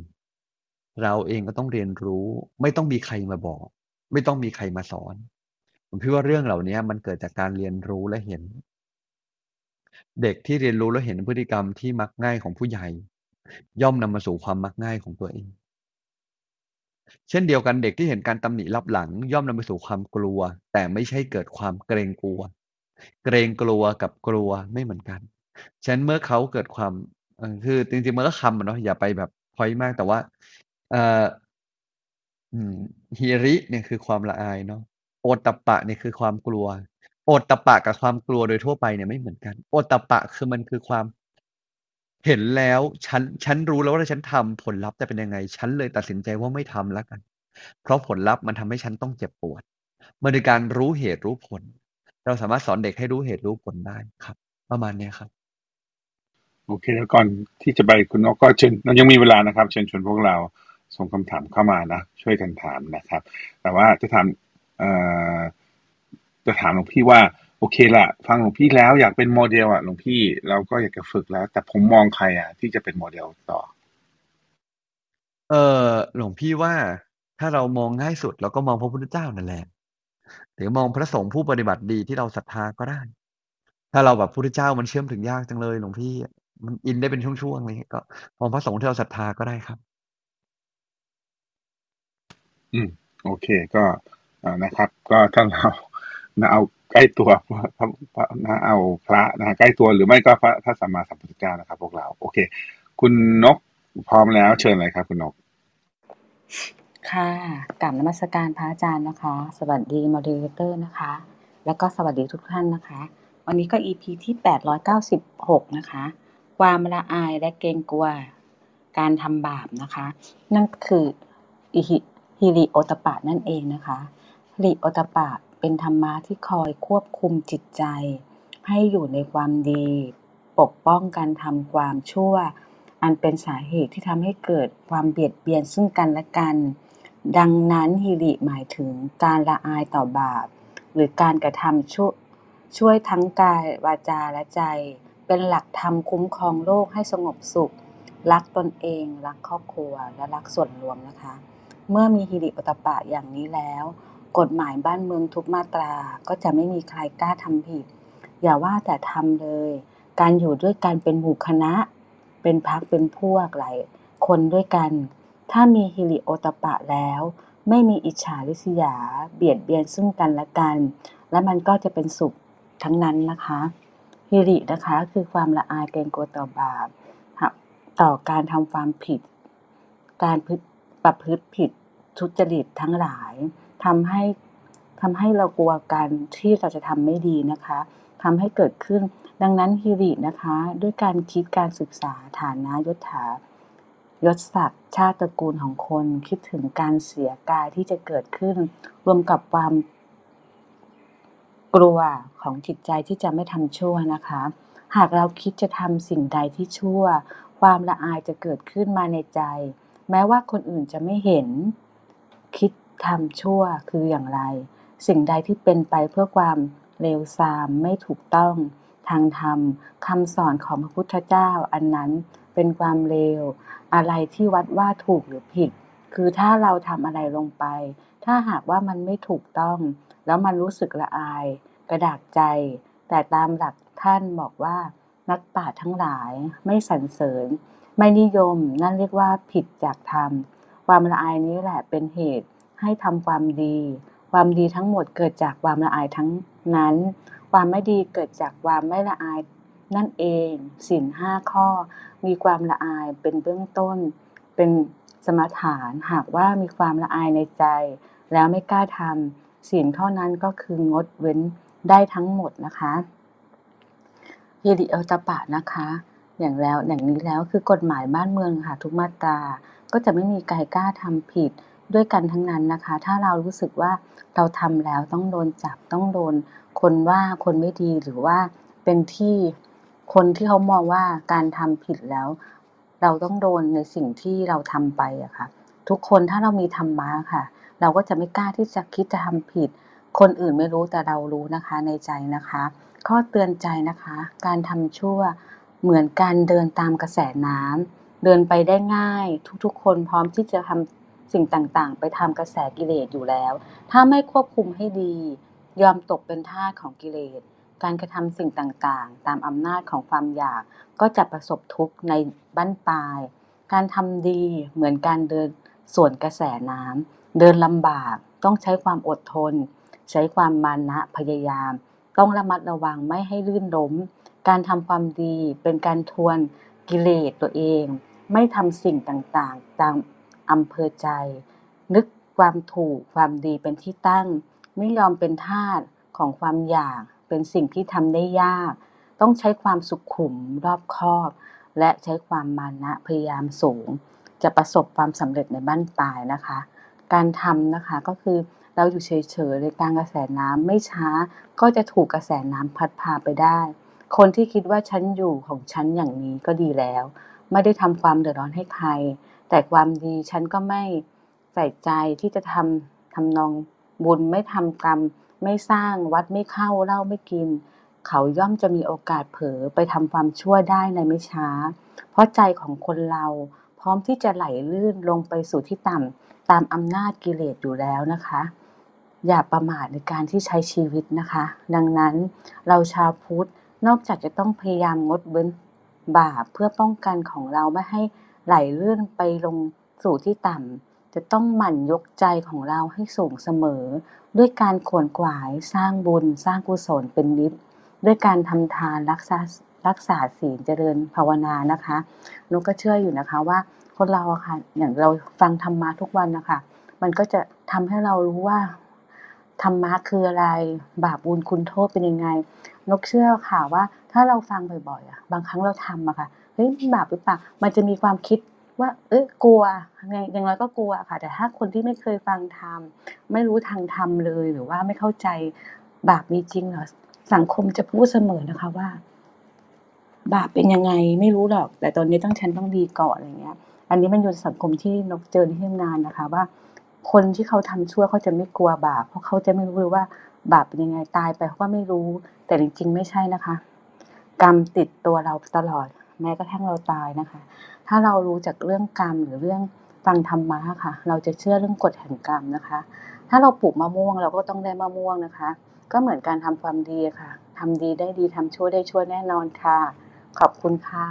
[SPEAKER 1] เราเองก็ต้องเรียนรู้ ไม่ต้องมีใครมาบอก ไม่ต้องมีใครมาสอน ผมคิดว่าเรื่องเหล่านี้มันเกิดจากการเรียนรู้และเห็น เด็กที่เรียนรู้และเห็นพฤติกรรมที่มักง่ายของผู้ใหญ่ ย่อมนำมาสู่ความมักง่ายของตัวเอง เช่นเดียวกันเด็กที่เห็นการตำหนิลับหลังย่อมนำไปสู่ความกลัว แต่ไม่ใช่เกิดความเกรงกลัว เกรงกลัวกับกลัวไม่เหมือนกันฉะนั้นเมื่อเขาเกิดความคือจริงๆมันก็คำเนาะอย่าไปแบบพอยมากแต่ว่า เอ่อฮิริเนี่ยคือความละอายเนาะโอตตัปะเนี่ยคือความกลัว โอตตัปะกับความกลัวโดยทั่วไปเนี่ยไม่เหมือนกัน โอตตัปปะคือมันคือความ เห็นแล้วฉันฉันรู้แล้วว่าถ้าฉันทำผลลัพธ์จะเป็นยังไง ฉันเลยตัดสินใจว่าไม่ทำแล้วกัน เพราะผลลัพธ์มันทำให้ฉันต้องเจ็บปวด มันคือการรู้เหตุรู้ผล เราสามารถสอนเด็กให้รู้เหตุรู้ผลได้ครับ ประมาณนี้ครับ
[SPEAKER 3] โอเคแล้วก่อนที่จะไปคุณนกก็เชิญเรายังมีเวลานะครับ เชิญชวนพวกเราส่งคำถามเข้ามานะช่วยกันถามนะครับ แต่ว่าจะถามจะถามหลวงพี่ว่า โอเคล่ะฟังหลวงพี่แล้วอยากเป็นโมเดลอะหลวงพี่เราก็อยากจะฝึกแล้ว แต่ผมมองใครอะที่จะเป็นโมเดลต่อ?
[SPEAKER 1] เอ่อหลวงพี่ว่าถ้าเรามองง่ายสุดเราก็มองพระพุทธเจ้านั่นแหละหรือมองพระสงฆ์ผู้ปฏิบัติดีที่เราศรัทธาก็ได้ ถ้าเราแบบพุทธเจ้ามันเชื่อมถึงยากจังเลยหลวงพี่ มันอินได้เป็นช่วงๆอะไรงี้ก็มองพระสงฆ์ที่เราศรัทธาก็ได้ครับ
[SPEAKER 3] อืม โอเคก็อ่านะครับ ก็ถ้าเรานะเอา ใกล้ตัวพระพระพระนะเอาพระนะใกล้ตัวหรือไม่ก็พระพระสัมมาสัมพุทธเจ้านะครับ พวกเรา โอเค คุณนกพร้อมแล้วเชิญเลยครับ คุณนก
[SPEAKER 5] ค่ะกราบนมัสการพระอาจารย์นะคะ สวัสดี Moderator นะคะ แล้วก็สวัสดีทุกท่านนะคะ วันนี้ก็ EP ที่ 896 นะคะ ความละอายและเกรงกลัวการทำบาปนะคะ นั่นคืออิหิริโอตปะนั่นเองนะคะหิริโอตตัปปะ เป็นธรรมะที่คอยควบคุมจิตใจ ให้อยู่ในความดี ปกป้องการทำความชั่ว อันเป็นสาเหตุที่ทำให้เกิดความเบียดเบียนซึ่งกันและกัน ดังนั้นหิริหมายถึงการละอายต่อบาป หรือการกระทำชั่วช่วยทั้งกายวาจาและใจ เป็นหลักธรรมคุ้มครองโลกให้สงบสุข รักตนเอง รักครอบครัว และรักส่วนรวมนะคะ เมื่อมีหิริโอตตัปปะอย่างนี้แล้ว กฎหมายบ้านเมืองทุกมาตราก็จะไม่มีใครกล้าทำผิด อย่าว่าแต่ทำเลย การอยู่ด้วยกันเป็นหมู่คณะ เป็นพรรคเป็นพวกหลายคนด้วยกัน ถ้ามีหิริโอตปะแล้ว ไม่มีอิจฉาริษยา เบียดเบียนซึ่งกันและกัน และมันก็จะเป็นสุขทั้งนั้นนะคะหิรินะคะคือความละอายเกรงกลัวต่อบาปต่อการทำความผิด การประพฤติผิดทุจริตทั้งหลาย ทำให้ทำให้เรากลัวการที่เราจะทำไม่ดีนะคะ ทำให้เกิดขึ้น ดังนั้นหิรินะคะ ด้วยการคิดการศึกษาฐานะยศถายศศักดิ์ชาติตระกูลของคนคิดถึงการเสียกายที่จะเกิดขึ้น รวมกับความกลัวของจิตใจที่จะไม่ทำชั่วนะคะ หากเราคิดจะทำสิ่งใดที่ชั่ว ความละอายจะเกิดขึ้นมาในใจ แม้ว่าคนอื่นจะไม่เห็น คิด ทำชั่วคืออย่างไร สิ่งใดที่เป็นไปเพื่อความเลวทรามไม่ถูกต้อง ทางธรรมคำสอนของพระพุทธเจ้า อันนั้นเป็นความเลว อะไรที่วัดว่าถูกหรือผิด คือถ้าเราทำอะไรลงไป ถ้าหากว่ามันไม่ถูกต้อง แล้วมันรู้สึกละอาย กระดากใจ แต่ตามหลักท่านบอกว่านักปราชญ์ทั้งหลายไม่สรรเสริญ ไม่นิยมนั่นเรียกว่าผิดจากธรรม ความละอายนี้แหละเป็นเหตุ ให้ทำความดี ความดีทั้งหมดเกิดจากความละอายทั้งนั้น ความไม่ดีเกิดจากความไม่ละอายนั่นเองศีลห้าข้อ มีความละอายเป็นเบื้องต้น เป็นสมถานหากว่ามีความละอายในใจ แล้วไม่กล้าทำศีลข้อนั้นก็คืองดเว้นได้ทั้งหมดนะคะฮิริโอตปะนะคะ อย่างแล้วอย่างนี้แล้วคือกฎหมายบ้านเมืองค่ะทุกมาตราก็จะไม่มีใครกล้าทำผิด ด้วยกันทั้งนั้นนะคะ ถ้าเรารู้สึกว่าเราทำแล้วต้องโดนจับต้องโดน คนว่าคนไม่ดีหรือว่าเป็นที่คนที่เขามองว่าการทำผิดแล้ว เราต้องโดนในสิ่งที่เราทำไปอะค่ะ ทุกคนถ้าเรามีธรรมะค่ะ เราก็จะไม่กล้าที่จะคิดจะทำผิด คนอื่นไม่รู้แต่เรารู้นะคะในใจนะคะ ข้อเตือนใจนะคะ การทำชั่วเหมือนการเดินตามกระแสน้ำเดินไปได้ง่าย ทุกๆ คนพร้อมที่จะทำ สิ่งต่างๆ ไปทำกระแสกิเลสอยู่แล้ว ถ้าไม่ควบคุมให้ดี ยอมตกเป็นทาสของกิเลส การกระทำสิ่งต่างๆ ตามอำนาจของความอยากก็จะประสบทุกข์ในบั้นปลาย การทำดีเหมือนการเดินสวนกระแสน้ำเดินลำบากต้องใช้ความอดทน ใช้ความมานะพยายาม ต้องระมัดระวังไม่ให้ลื่นล้ม การทำความดีเป็นการทวนกิเลสตัวเอง ไม่ทำสิ่งต่างๆ ตาม อำเภอใจ นึกความถูกความดีเป็นที่ตั้ง ไม่ยอมเป็นทาสของความอยาก เป็นสิ่งที่ทำได้ยาก ต้องใช้ความสุขขุมรอบคอบ และใช้ความมานะพยายามสูง จะประสบความสำเร็จในบ้านปลายนะคะ การทำนะคะก็คือเราอยู่เฉยๆในกลางกระแสน้ำไม่ช้า ก็จะถูกกระแสน้ำพัดพาไปได้ คนที่คิดว่าฉันอยู่ของฉันอย่างนี้ก็ดีแล้ว ไม่ได้ทำความเดือดร้อนให้ใคร แต่ความดีฉันก็ไม่ใส่ใจที่จะทำทำนองบุญไม่ทำกรรม ไม่สร้างวัดไม่เข้าเหล้าไม่กิน เขาย่อมจะมีโอกาสเผลอไปทำความชั่วได้ในไม่ช้า เพราะใจของคนเราพร้อมที่จะไหลลื่นลงไปสู่ที่ต่ำตามอำนาจกิเลสอยู่แล้วนะคะ อย่าประมาทในการที่ใช้ชีวิตนะคะ ดังนั้นเราชาวพุทธนอกจากจะต้องพยายามงดเว้นบาปเพื่อป้องกันของเราไม่ให้ ไหลเลื่อนไปลงสู่ที่ต่ำ จะต้องหมั่นยกใจของเราให้สูงเสมอ ด้วยการขวนขวายสร้างบุญ สร้างกุศลเป็นนิดด้วยการทำทานรักษารักษาศีลเจริญภาวนานะคะนุกก็เชื่ออยู่นะคะว่าคนเราค่ะอย่างเราฟังธรรมะทุกวันนะคะมันก็จะทำให้เรารู้ว่าธรรมะคืออะไรบาปบุญคุณโทษเป็นยังไง นกเชื่อค่ะว่า ถ้าเราฟังบ่อยๆอะบางครั้งเราทำอะค่ะ เฮ้ยบาปหรือเปล่ามันจะมีความคิดว่า เอ้ยกลัวอย่างอย่างน้อยก็กลัวค่ะ แต่ถ้าคนที่ไม่เคยฟังธรรมไม่รู้ทางธรรมเลยหรือว่าไม่เข้าใจบาปมีจริงเหรอสังคมจะพูดเสมอนะคะว่า บาปเป็นยังไงไม่รู้หรอก แต่ตอนนี้ต้องฉันต้องดีก่อนอะไรเงี้ย อันนี้มันอยู่ในสังคมที่นกเจอที่ทำงานนะคะ ว่า คนที่เขาทำชั่วเขาจะไม่กลัวบาปเพราะเขาจะไม่รู้เลยว่า บาปเป็นยังไงตายไปเขาก็ไม่รู้ แต่จริงๆ ไม่ใช่นะคะ กรรมติดตัวเราตลอด แม้กระทั่งเราตายนะคะ ถ้าเรารู้จากเรื่องกรรมหรือเรื่องฟังธรรมะค่ะ เราจะเชื่อเรื่องกฎแห่งกรรมนะคะ ถ้าเราปลูกมะม่วงเราก็ต้องได้มะม่วงนะคะ ก็เหมือนการทำความดีค่ะทำดีได้ดีทำชั่วได้ชั่วแน่นอนค่ะ ขอบคุณค่ะ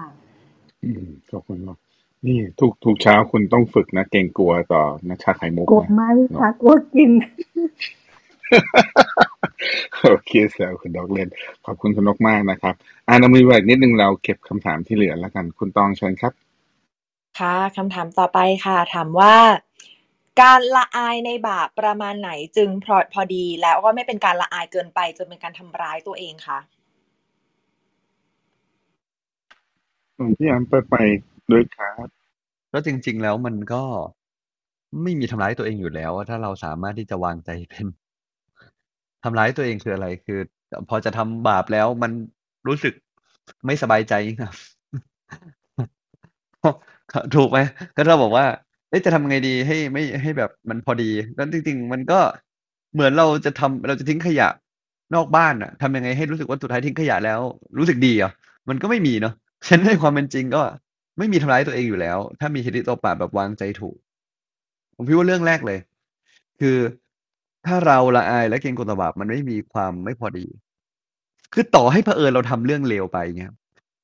[SPEAKER 3] อืมขอบคุณมากนี่ทุกทุกเช้าคุณต้องฝึกนะเก่งกลัวต่อนะชาไข่มุก
[SPEAKER 5] กลัว
[SPEAKER 3] นะ
[SPEAKER 5] มากพี่พักกลัวกิน
[SPEAKER 3] โอเคแซวคุณดอกเล่นขอบคุณคุณนกมากนะครับอ่านมีไว้นิดนึงเราเก็บคำถามที่เหลือแล้วกันคุณตองเชิญครับ
[SPEAKER 4] ค่ะคำถามต่อไปค่ะ ถามว่า การละอายในบาปประมาณไหนจึงพอพอดี แล้วก็ไม่เป็นการละอายเกินไปจนเป็นการทำร้ายตัวเองคะ
[SPEAKER 3] พี่อันไปไปด้วยครับ
[SPEAKER 1] แล้วจริง ๆ แล้วมันก็ไม่มีทำร้ายตัวเองอยู่แล้วอะถ้าเราสามารถที่จะวางใจเป็น ทำร้ายตัวเองคืออะไร คือ พอจะทำบาปแล้วมันรู้สึกไม่สบายใจครับถูกไหมก็เราบอกว่าเอ๊ะจะทำไงดีให้ไม่ให้แบบมันพอดีแล้วจริง ๆ มันก็เหมือนเราจะทำเราจะทิ้งขยะนอกบ้านอะทำยังไงให้รู้สึกว่าสุดท้ายทิ้งขยะแล้ว รู้สึกดีอะมันก็ไม่มีเนาะฉันในความเป็นจริงก็ไม่มีทำร้ายตัวเองอยู่แล้ว ถ้ามีฮิริโตปะแบบวางใจถูก ผมคิดว่าเรื่องแรกเลย คือ ถ้าเราละอายและเกรงกลัวต่อบาปมันไม่มีความไม่พอดี คือต่อให้เผอิญเราทำเรื่องเลวไปเงี้ย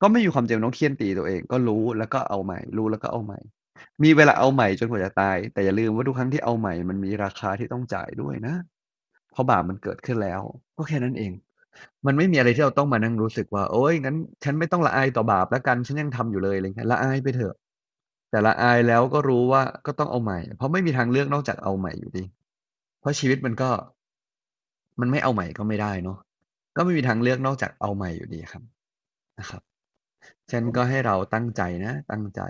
[SPEAKER 1] ก็ไม่มีความจำเป็นต้องเคี่ยนตีตัวเอง ก็รู้แล้วก็เอาใหม่ รู้แล้วก็เอาใหม่ มีเวลาเอาใหม่จนกว่าจะตาย แต่อย่าลืมว่าทุกครั้งที่เอาใหม่มันมีราคาที่ต้องจ่ายด้วยนะ เพราะบาปมันเกิดขึ้นแล้ว ก็แค่นั้นเอง มันไม่มีอะไรที่เราต้องมานั่งรู้สึกว่า โอ๊ยงั้น ฉันไม่ต้องละอายต่อบาปแล้วกัน ฉันยังทำอยู่เลยอะไรเงี้ยละอายไปเถอะ แต่ละอายแล้วก็รู้ว่าก็ต้องเอาใหม่ เพราะไม่มีทางเลือกนอกจากเอาใหม่อยู่ดี เพราะชีวิตมันก็ มันไม่เอาใหม่ก็ไม่ได้เนาะก็ไม่มีทางเลือกนอกจากเอาใหม่อยู่ดีครับนะครับฉะนันก็ให้เราตั้งใจนะ ตั้งใจ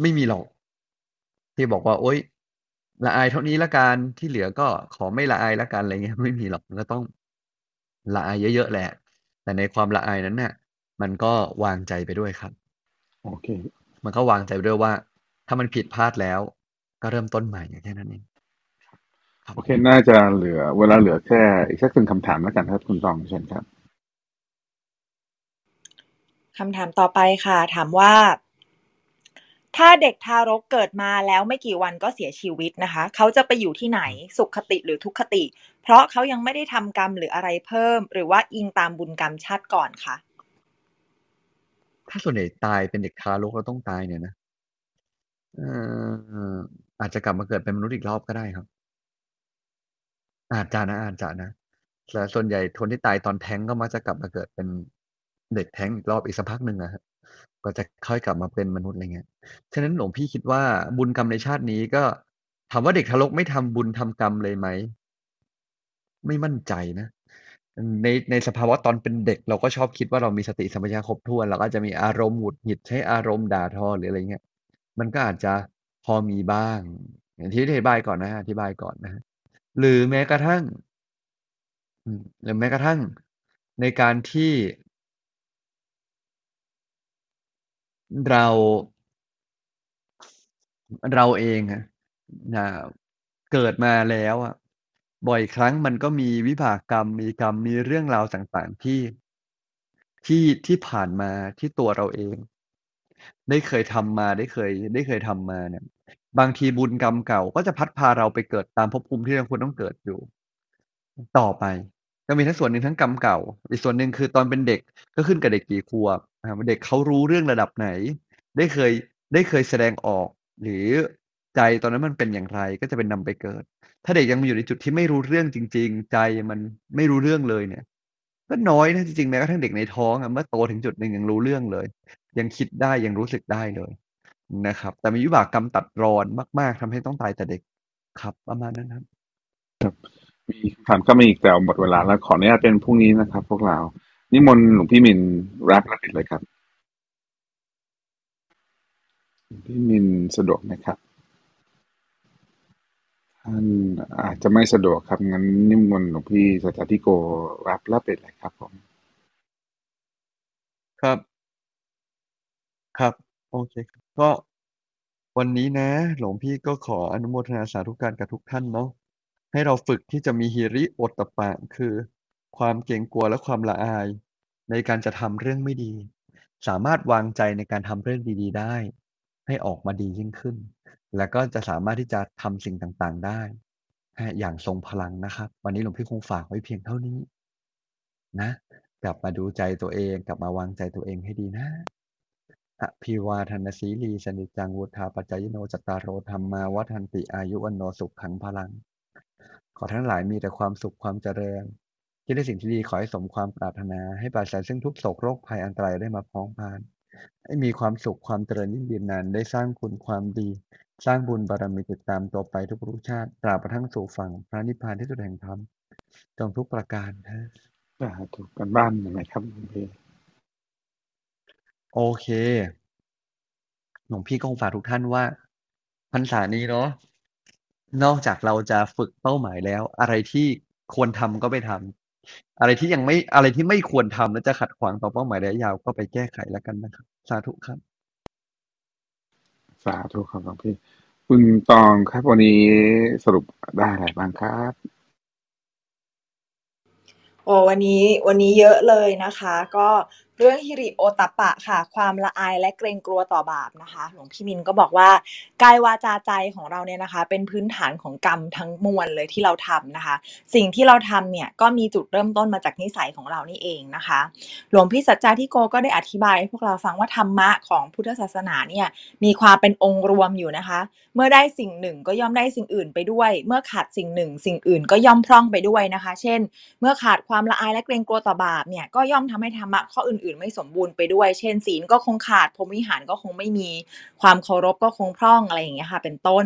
[SPEAKER 1] ไม่มีหรอก ที่บอกว่า โอ๊ยละอายเท่านี้แล้วกันที่เหลือก็ขอไม่ละอายแล้วกันอะไรเงี้ยไม่มีหรอกมันก็ต้องละอายเยอะๆแหละ แต่ในความละอายนั้นน่ะมันก็วางใจไปด้วยครับ
[SPEAKER 3] โอเค
[SPEAKER 1] มันก็วางใจไปด้วยว่า ถ้ามันผิดพลาดแล้ว ก็เริ่มต้นใหม่แค่นั้นเองครับ
[SPEAKER 3] โอเค น่าจะเหลือ เวลาเหลือแค่อีกสักหนึ่งคำถามแล้วกันครับ คุณตองเชิญครับ
[SPEAKER 4] คำถามต่อไปค่ะ ถามว่า ถ้าเด็กทารกเกิดมาแล้วไม่กี่วันก็เสียชีวิตนะคะ เขาจะไปอยู่ที่ไหนสุขคติหรือทุกขติ เพราะเขายังไม่ได้ทำกรรมหรืออะไรเพิ่ม หรือว่าอิงตามบุญกรรมชาติก่อนคะ
[SPEAKER 1] ถ้าส่วนใหญ่ตายเป็นเด็กทารกแล้วต้องตายเนี่ยนะเอ่ออาจจะกลับมาเกิดเป็นมนุษย์อีกรอบก็ได้ครับ อาจจะนะอาจจะนะแต่ส่วนใหญ่คนที่ตายตอนแท้งก็มักจะกลับมาเกิดเป็นเด็กแท้งอีกรอบอีกสักพักหนึ่งอะครับกว่าจะค่อยกลับมาเป็นมนุษย์อะไรเงี้ย ฉะนั้นหลวงพี่คิดว่าบุญกรรมในชาตินี้ก็ถามว่าเด็กทารกไม่ทำบุญทำกรรมเลยไหม ไม่มั่นใจนะ ในในสภาวะตอนเป็นเด็ก เราก็ชอบคิดว่าเรามีสติสัมปชัญญะครบถ้วนเราก็จะมีอารมณ์หงุดหงิดใช้อารมณ์ด่าทอหรืออะไรเงี้ย มันก็อาจจะพอมีบ้าง อย่างที่อธิบายก่อนนะอธิบายก่อนนะ หรือแม้กระทั่ง อืม หรือแม้กระทั่งในการที่ เรา เราเองอะ อ่า เกิดมาแล้วอะ บ่อยครั้งมันก็มีวิบากกรรม มีกรรม มีเรื่องราวต่าง ๆ ที่ ที่ ที่ผ่านมาที่ตัวเราเอง ได้เคยทำมา ได้เคย ได้เคยทำมาเนี่ย บางทีบุญกรรมเก่าก็จะพัดพาเราไปเกิดตามภพภูมิที่เราควรต้องเกิดอยู่ ต่อไป ก็มีทั้งส่วนหนึ่งทั้งกรรมเก่า อีกส่วนหนึ่งคือตอนเป็นเด็กก็ขึ้นกับเด็กกี่ขวบนะครับเด็กเขารู้เรื่องระดับไหน ได้เคยได้เคยแสดงออก หรือใจตอนนั้นมันเป็นอย่างไรก็จะเป็นนำไปเกิด ถ้าเด็กยังอยู่ในจุดที่ไม่รู้เรื่องจริง ๆ ใจมันไม่รู้เรื่องเลยเนี่ย ก็น้อยนะจริงๆแม้กระทั่งเด็กในท้องอะเมื่อโตถึงจุดหนึ่งยังรู้เรื่องเลย ยังคิดได้ยังรู้สึกได้เลย นะครับ แต่มีวิบากกรรมตัดรอนมาก ๆทำให้ต้องตายแต่เด็กครับ ประมาณนั้นครับ
[SPEAKER 3] มีคำถามเข้ามาอีกแต่หมดเวลาแล้วขออนุญาตเป็นพรุ่งนี้นะครับ พวกเรา นิมนต์หลวงพี่มินแรปแล้วปิดเลยครับหลวงพี่มินสะดวกไหมครับ?ท่านอาจจะไม่สะดวกครับงั้นนิมนต์หลวงพี่สัจจทิโกแรปแล้วปิดเลยครับผม
[SPEAKER 1] ครับ ครับ โอเคครับ ก็วันนี้นะ หลวงพี่ก็ขออนุโมทนาสาธุการกับทุกท่านเนาะให้เราฝึกที่จะมีหิริโอตตัปปะ คือ ความเกรงกลัวและความละอาย ในการจะทำเรื่องไม่ดี สามารถวางใจในการทำเรื่องดี ๆ ได้ ให้ออกมาดียิ่งขึ้น และก็จะสามารถที่จะทำสิ่งต่างๆได้ อย่างทรงพลังนะครับ วันนี้หลวงพี่คงฝากไว้เพียงเท่านี้ นะ กลับมาดูใจตัวเอง กลับมาวางใจตัวเองให้ดีนะ อภิวาทนสีลีสนิจังวุฒาปัจจายโนจัตตารโอธัมมาวัฏันติอายุวันโนสุขขังพลัง ขอทั้งหลายมีแต่ความสุขความเจริญคิดในสิ่งที่ดีขอให้สมความปรารถนาให้ปราศจากซึ่งทุกโศกโรคภัยอันตรายได้มาพ้องพานให้มีความสุขความเจริญยิ่งยืนนานได้สร้างคุณความดี สร้างบุญบารมีติดตามตัวไปทุกภพชาติตราบกระทั่งสู่ฝั่งพระนิพพานที่สุดแห่งธรรมจงทุกประการเถิด
[SPEAKER 3] สาธุการบ้านยังไงครับพี่?
[SPEAKER 1] โอเค หลวงพี่ก็คงฝากทุกท่านว่าพรรษานี้เนาะนอกจากเราจะฝึกเป้าหมายแล้ว อะไรที่ควรทำก็ไปทำอะไรที่ยังไม่อะไรที่ไม่ควรทำและจะขัดขวางต่อเป้าหมายระยะยาวก็ไปแก้ไขแล้วกันนะครับ สาธุครับ
[SPEAKER 3] สาธุครับหลวงพี่ คุณตองครับวันนี้สรุปได้อะไรบ้างครับ
[SPEAKER 4] โอ้วันนี้วันนี้เยอะเลยนะคะ ก็ เรื่องฮิริโอตปปะค่ะ ความละอายและเกรงกลัวต่อบาปนะคะ หลวงพี่มินก็บอกว่ากายวาจาใจของเราเนี่ยนะคะ เป็นพื้นฐานของกรรมทั้งมวลเลยที่เราทำนะคะ สิ่งที่เราทำเนี่ยก็มีจุดเริ่มต้นมาจากนิสัยของเรานี่เองนะคะ หลวงพี่สัจจาธิโกก็ได้อธิบายให้พวกเราฟังว่าธรรมะของพุทธศาสนาเนี่ยมีความเป็นองค์รวมอยู่นะคะ เมื่อได้สิ่งหนึ่งก็ย่อมได้สิ่งอื่นไปด้วย เมื่อขาดสิ่งหนึ่ง สิ่งอื่นก็ย่อมพร่องไปด้วยนะคะ เช่น เมื่อขาดความละอายและเกรงกลัวต่อบาปเนี่ยก็ย่อมทำให้ธรรมะข้ออื่นๆไม่สมบูรณ์ไปด้วย เช่นศีลก็คงขาดพรหมวิหารก็คงไม่มีความเคารพก็คงพร่องอะไรอย่างเงี้ยค่ะเป็นต้น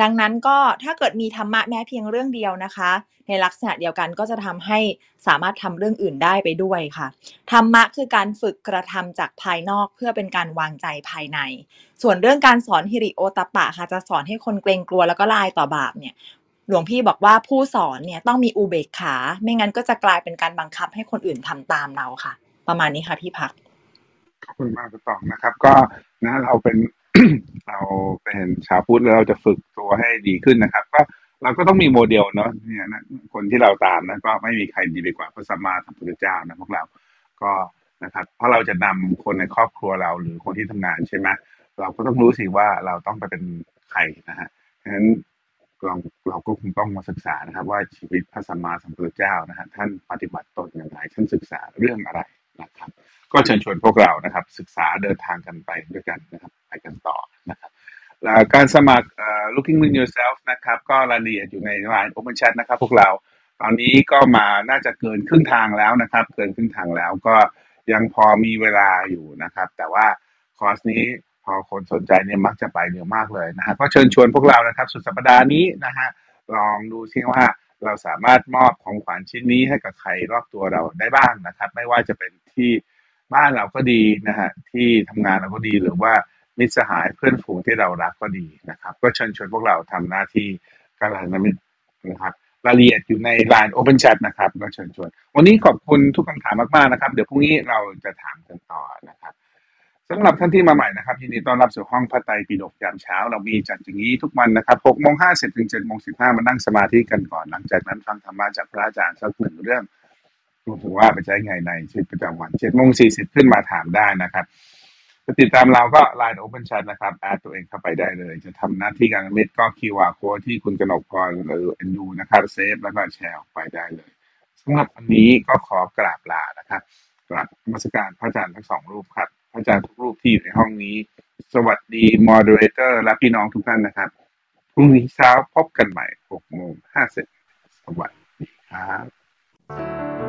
[SPEAKER 4] ดังนั้นก็ถ้าเกิดมีธรรมะแม้เพียงเรื่องเดียวนะคะ ในลักษณะเดียวกันก็จะทำให้สามารถทำเรื่องอื่นได้ไปด้วยค่ะ ธรรมะคือการฝึกกระทำจากภายนอกเพื่อเป็นการวางใจภายใน ส่วนเรื่องการสอนฮิริโอตปปะค่ะจะสอนให้คนเกรงกลัวแล้วก็ลายต่อบาปเนี่ยหลวงพี่บอกว่าผู้สอนเนี่ยต้องมีอุเบกขา ไม่งั้นก็จะกลายเป็นการบังคับให้คนอื่นทำตามเราค่ะ ประมาณนี้ค่ะพี่พัก
[SPEAKER 3] ขอบคุณมากคุณตองนะครับ ก็นะเราเป็นเราเป็นชาวพุทธแล้วเราจะฝึกตัวให้ดีขึ้นนะครับ ก็เราก็ต้องมีโมเดลเนาะเนี่ยนะคนที่เราตามนะก็ไม่มีใครดีไปกว่าพระสัมมาสัมพุทธเจ้านะพวกเราก็นะครับ เพราะเราจะนำคนในครอบครัวเราหรือคนที่ทำงานใช่ไหมเราก็ต้องรู้สิว่าเราต้องไปเป็นใครนะฮะฉะนั้นเราเราก็คงต้องมาศึกษานะครับ ว่าชีวิตพระสัมมาสัมพุทธเจ้านะฮะท่านปฏิบัติตนอย่างไรท่านศึกษาเรื่องอะไร นะครับ ก็เชิญชวนพวกเรานะครับ ศึกษาเดินทางกันไปด้วยกันนะครับไปกันต่อนะครับการสมัคร looking within yourself นะครับ ก็รายละเอียดอยู่ใน line open chat นะครับ พวกเราตอนนี้ก็มาน่าจะเกินครึ่งทางแล้วนะครับ เกินครึ่งทางแล้วก็ยังพอมีเวลาอยู่นะครับ แต่ว่าคอร์สนี้พอคนสนใจเนี่ยมักจะไปเร็วมากเลยนะฮะก็เชิญชวนพวกเรานะครับ สุดสัปดาห์นี้นะฮะลองดูซิว่า เราสามารถมอบของขวัญชิ้นนี้ให้กับใครรอบตัวเราได้บ้างนะครับ ไม่ว่าจะเป็นที่บ้านเราก็ดีนะฮะที่ทำงานเราก็ดีหรือว่ามิตรสหายเพื่อนฝูงที่เรารักก็ดีนะครับ ก็เชิญชวนพวกเราทำหน้าที่การนมิตรนะครับรายละเอียดอยู่ใน Line Open Chat นะครับก็เชิญชวน วันนี้ขอบคุณทุกคำถามมาก ๆ นะครับ เดี๋ยวพรุ่งนี้เราจะถามกันต่อนะครับ สำหรับท่านที่มาใหม่นะครับยินดีต้อนรับสู่ห้องพระไตรปิฎกยามเช้า เรามีจัดอย่างนี้ทุกวันนะครับ6โมง50ถึง7โมง15มานั่งสมาธิกันก่อน หลังจากนั้นฟังธรรมะจากพระอาจารย์สักหนึ่งเรื่องรู้ถึงว่าไปใช้ไงในชีวิตประจำวัน7โมง40ขึ้นมาถามได้นะครับติดตามเราก็ Line Open Chat นะครับ add ตัวเองเข้าไปได้เลย จะทำหน้าที่กัลยาณมิตรก็ QR code ที่คุณกนกพรหรือเอ็นดูนะครับ save แล้วก็แชร์ออกไปได้เลยสำหรับวันนี้ก็ขอกราบลานะครับกราบนมัสการพระอาจารย์ทั้งสองรูปครับ อาจารย์ทุกรูปที่อยู่ในห้องนี้ สวัสดี moderator และพี่น้องทุกท่านนะครับ พรุ่งนี้เช้าพบกันใหม่6โมง50สวัสดีครับ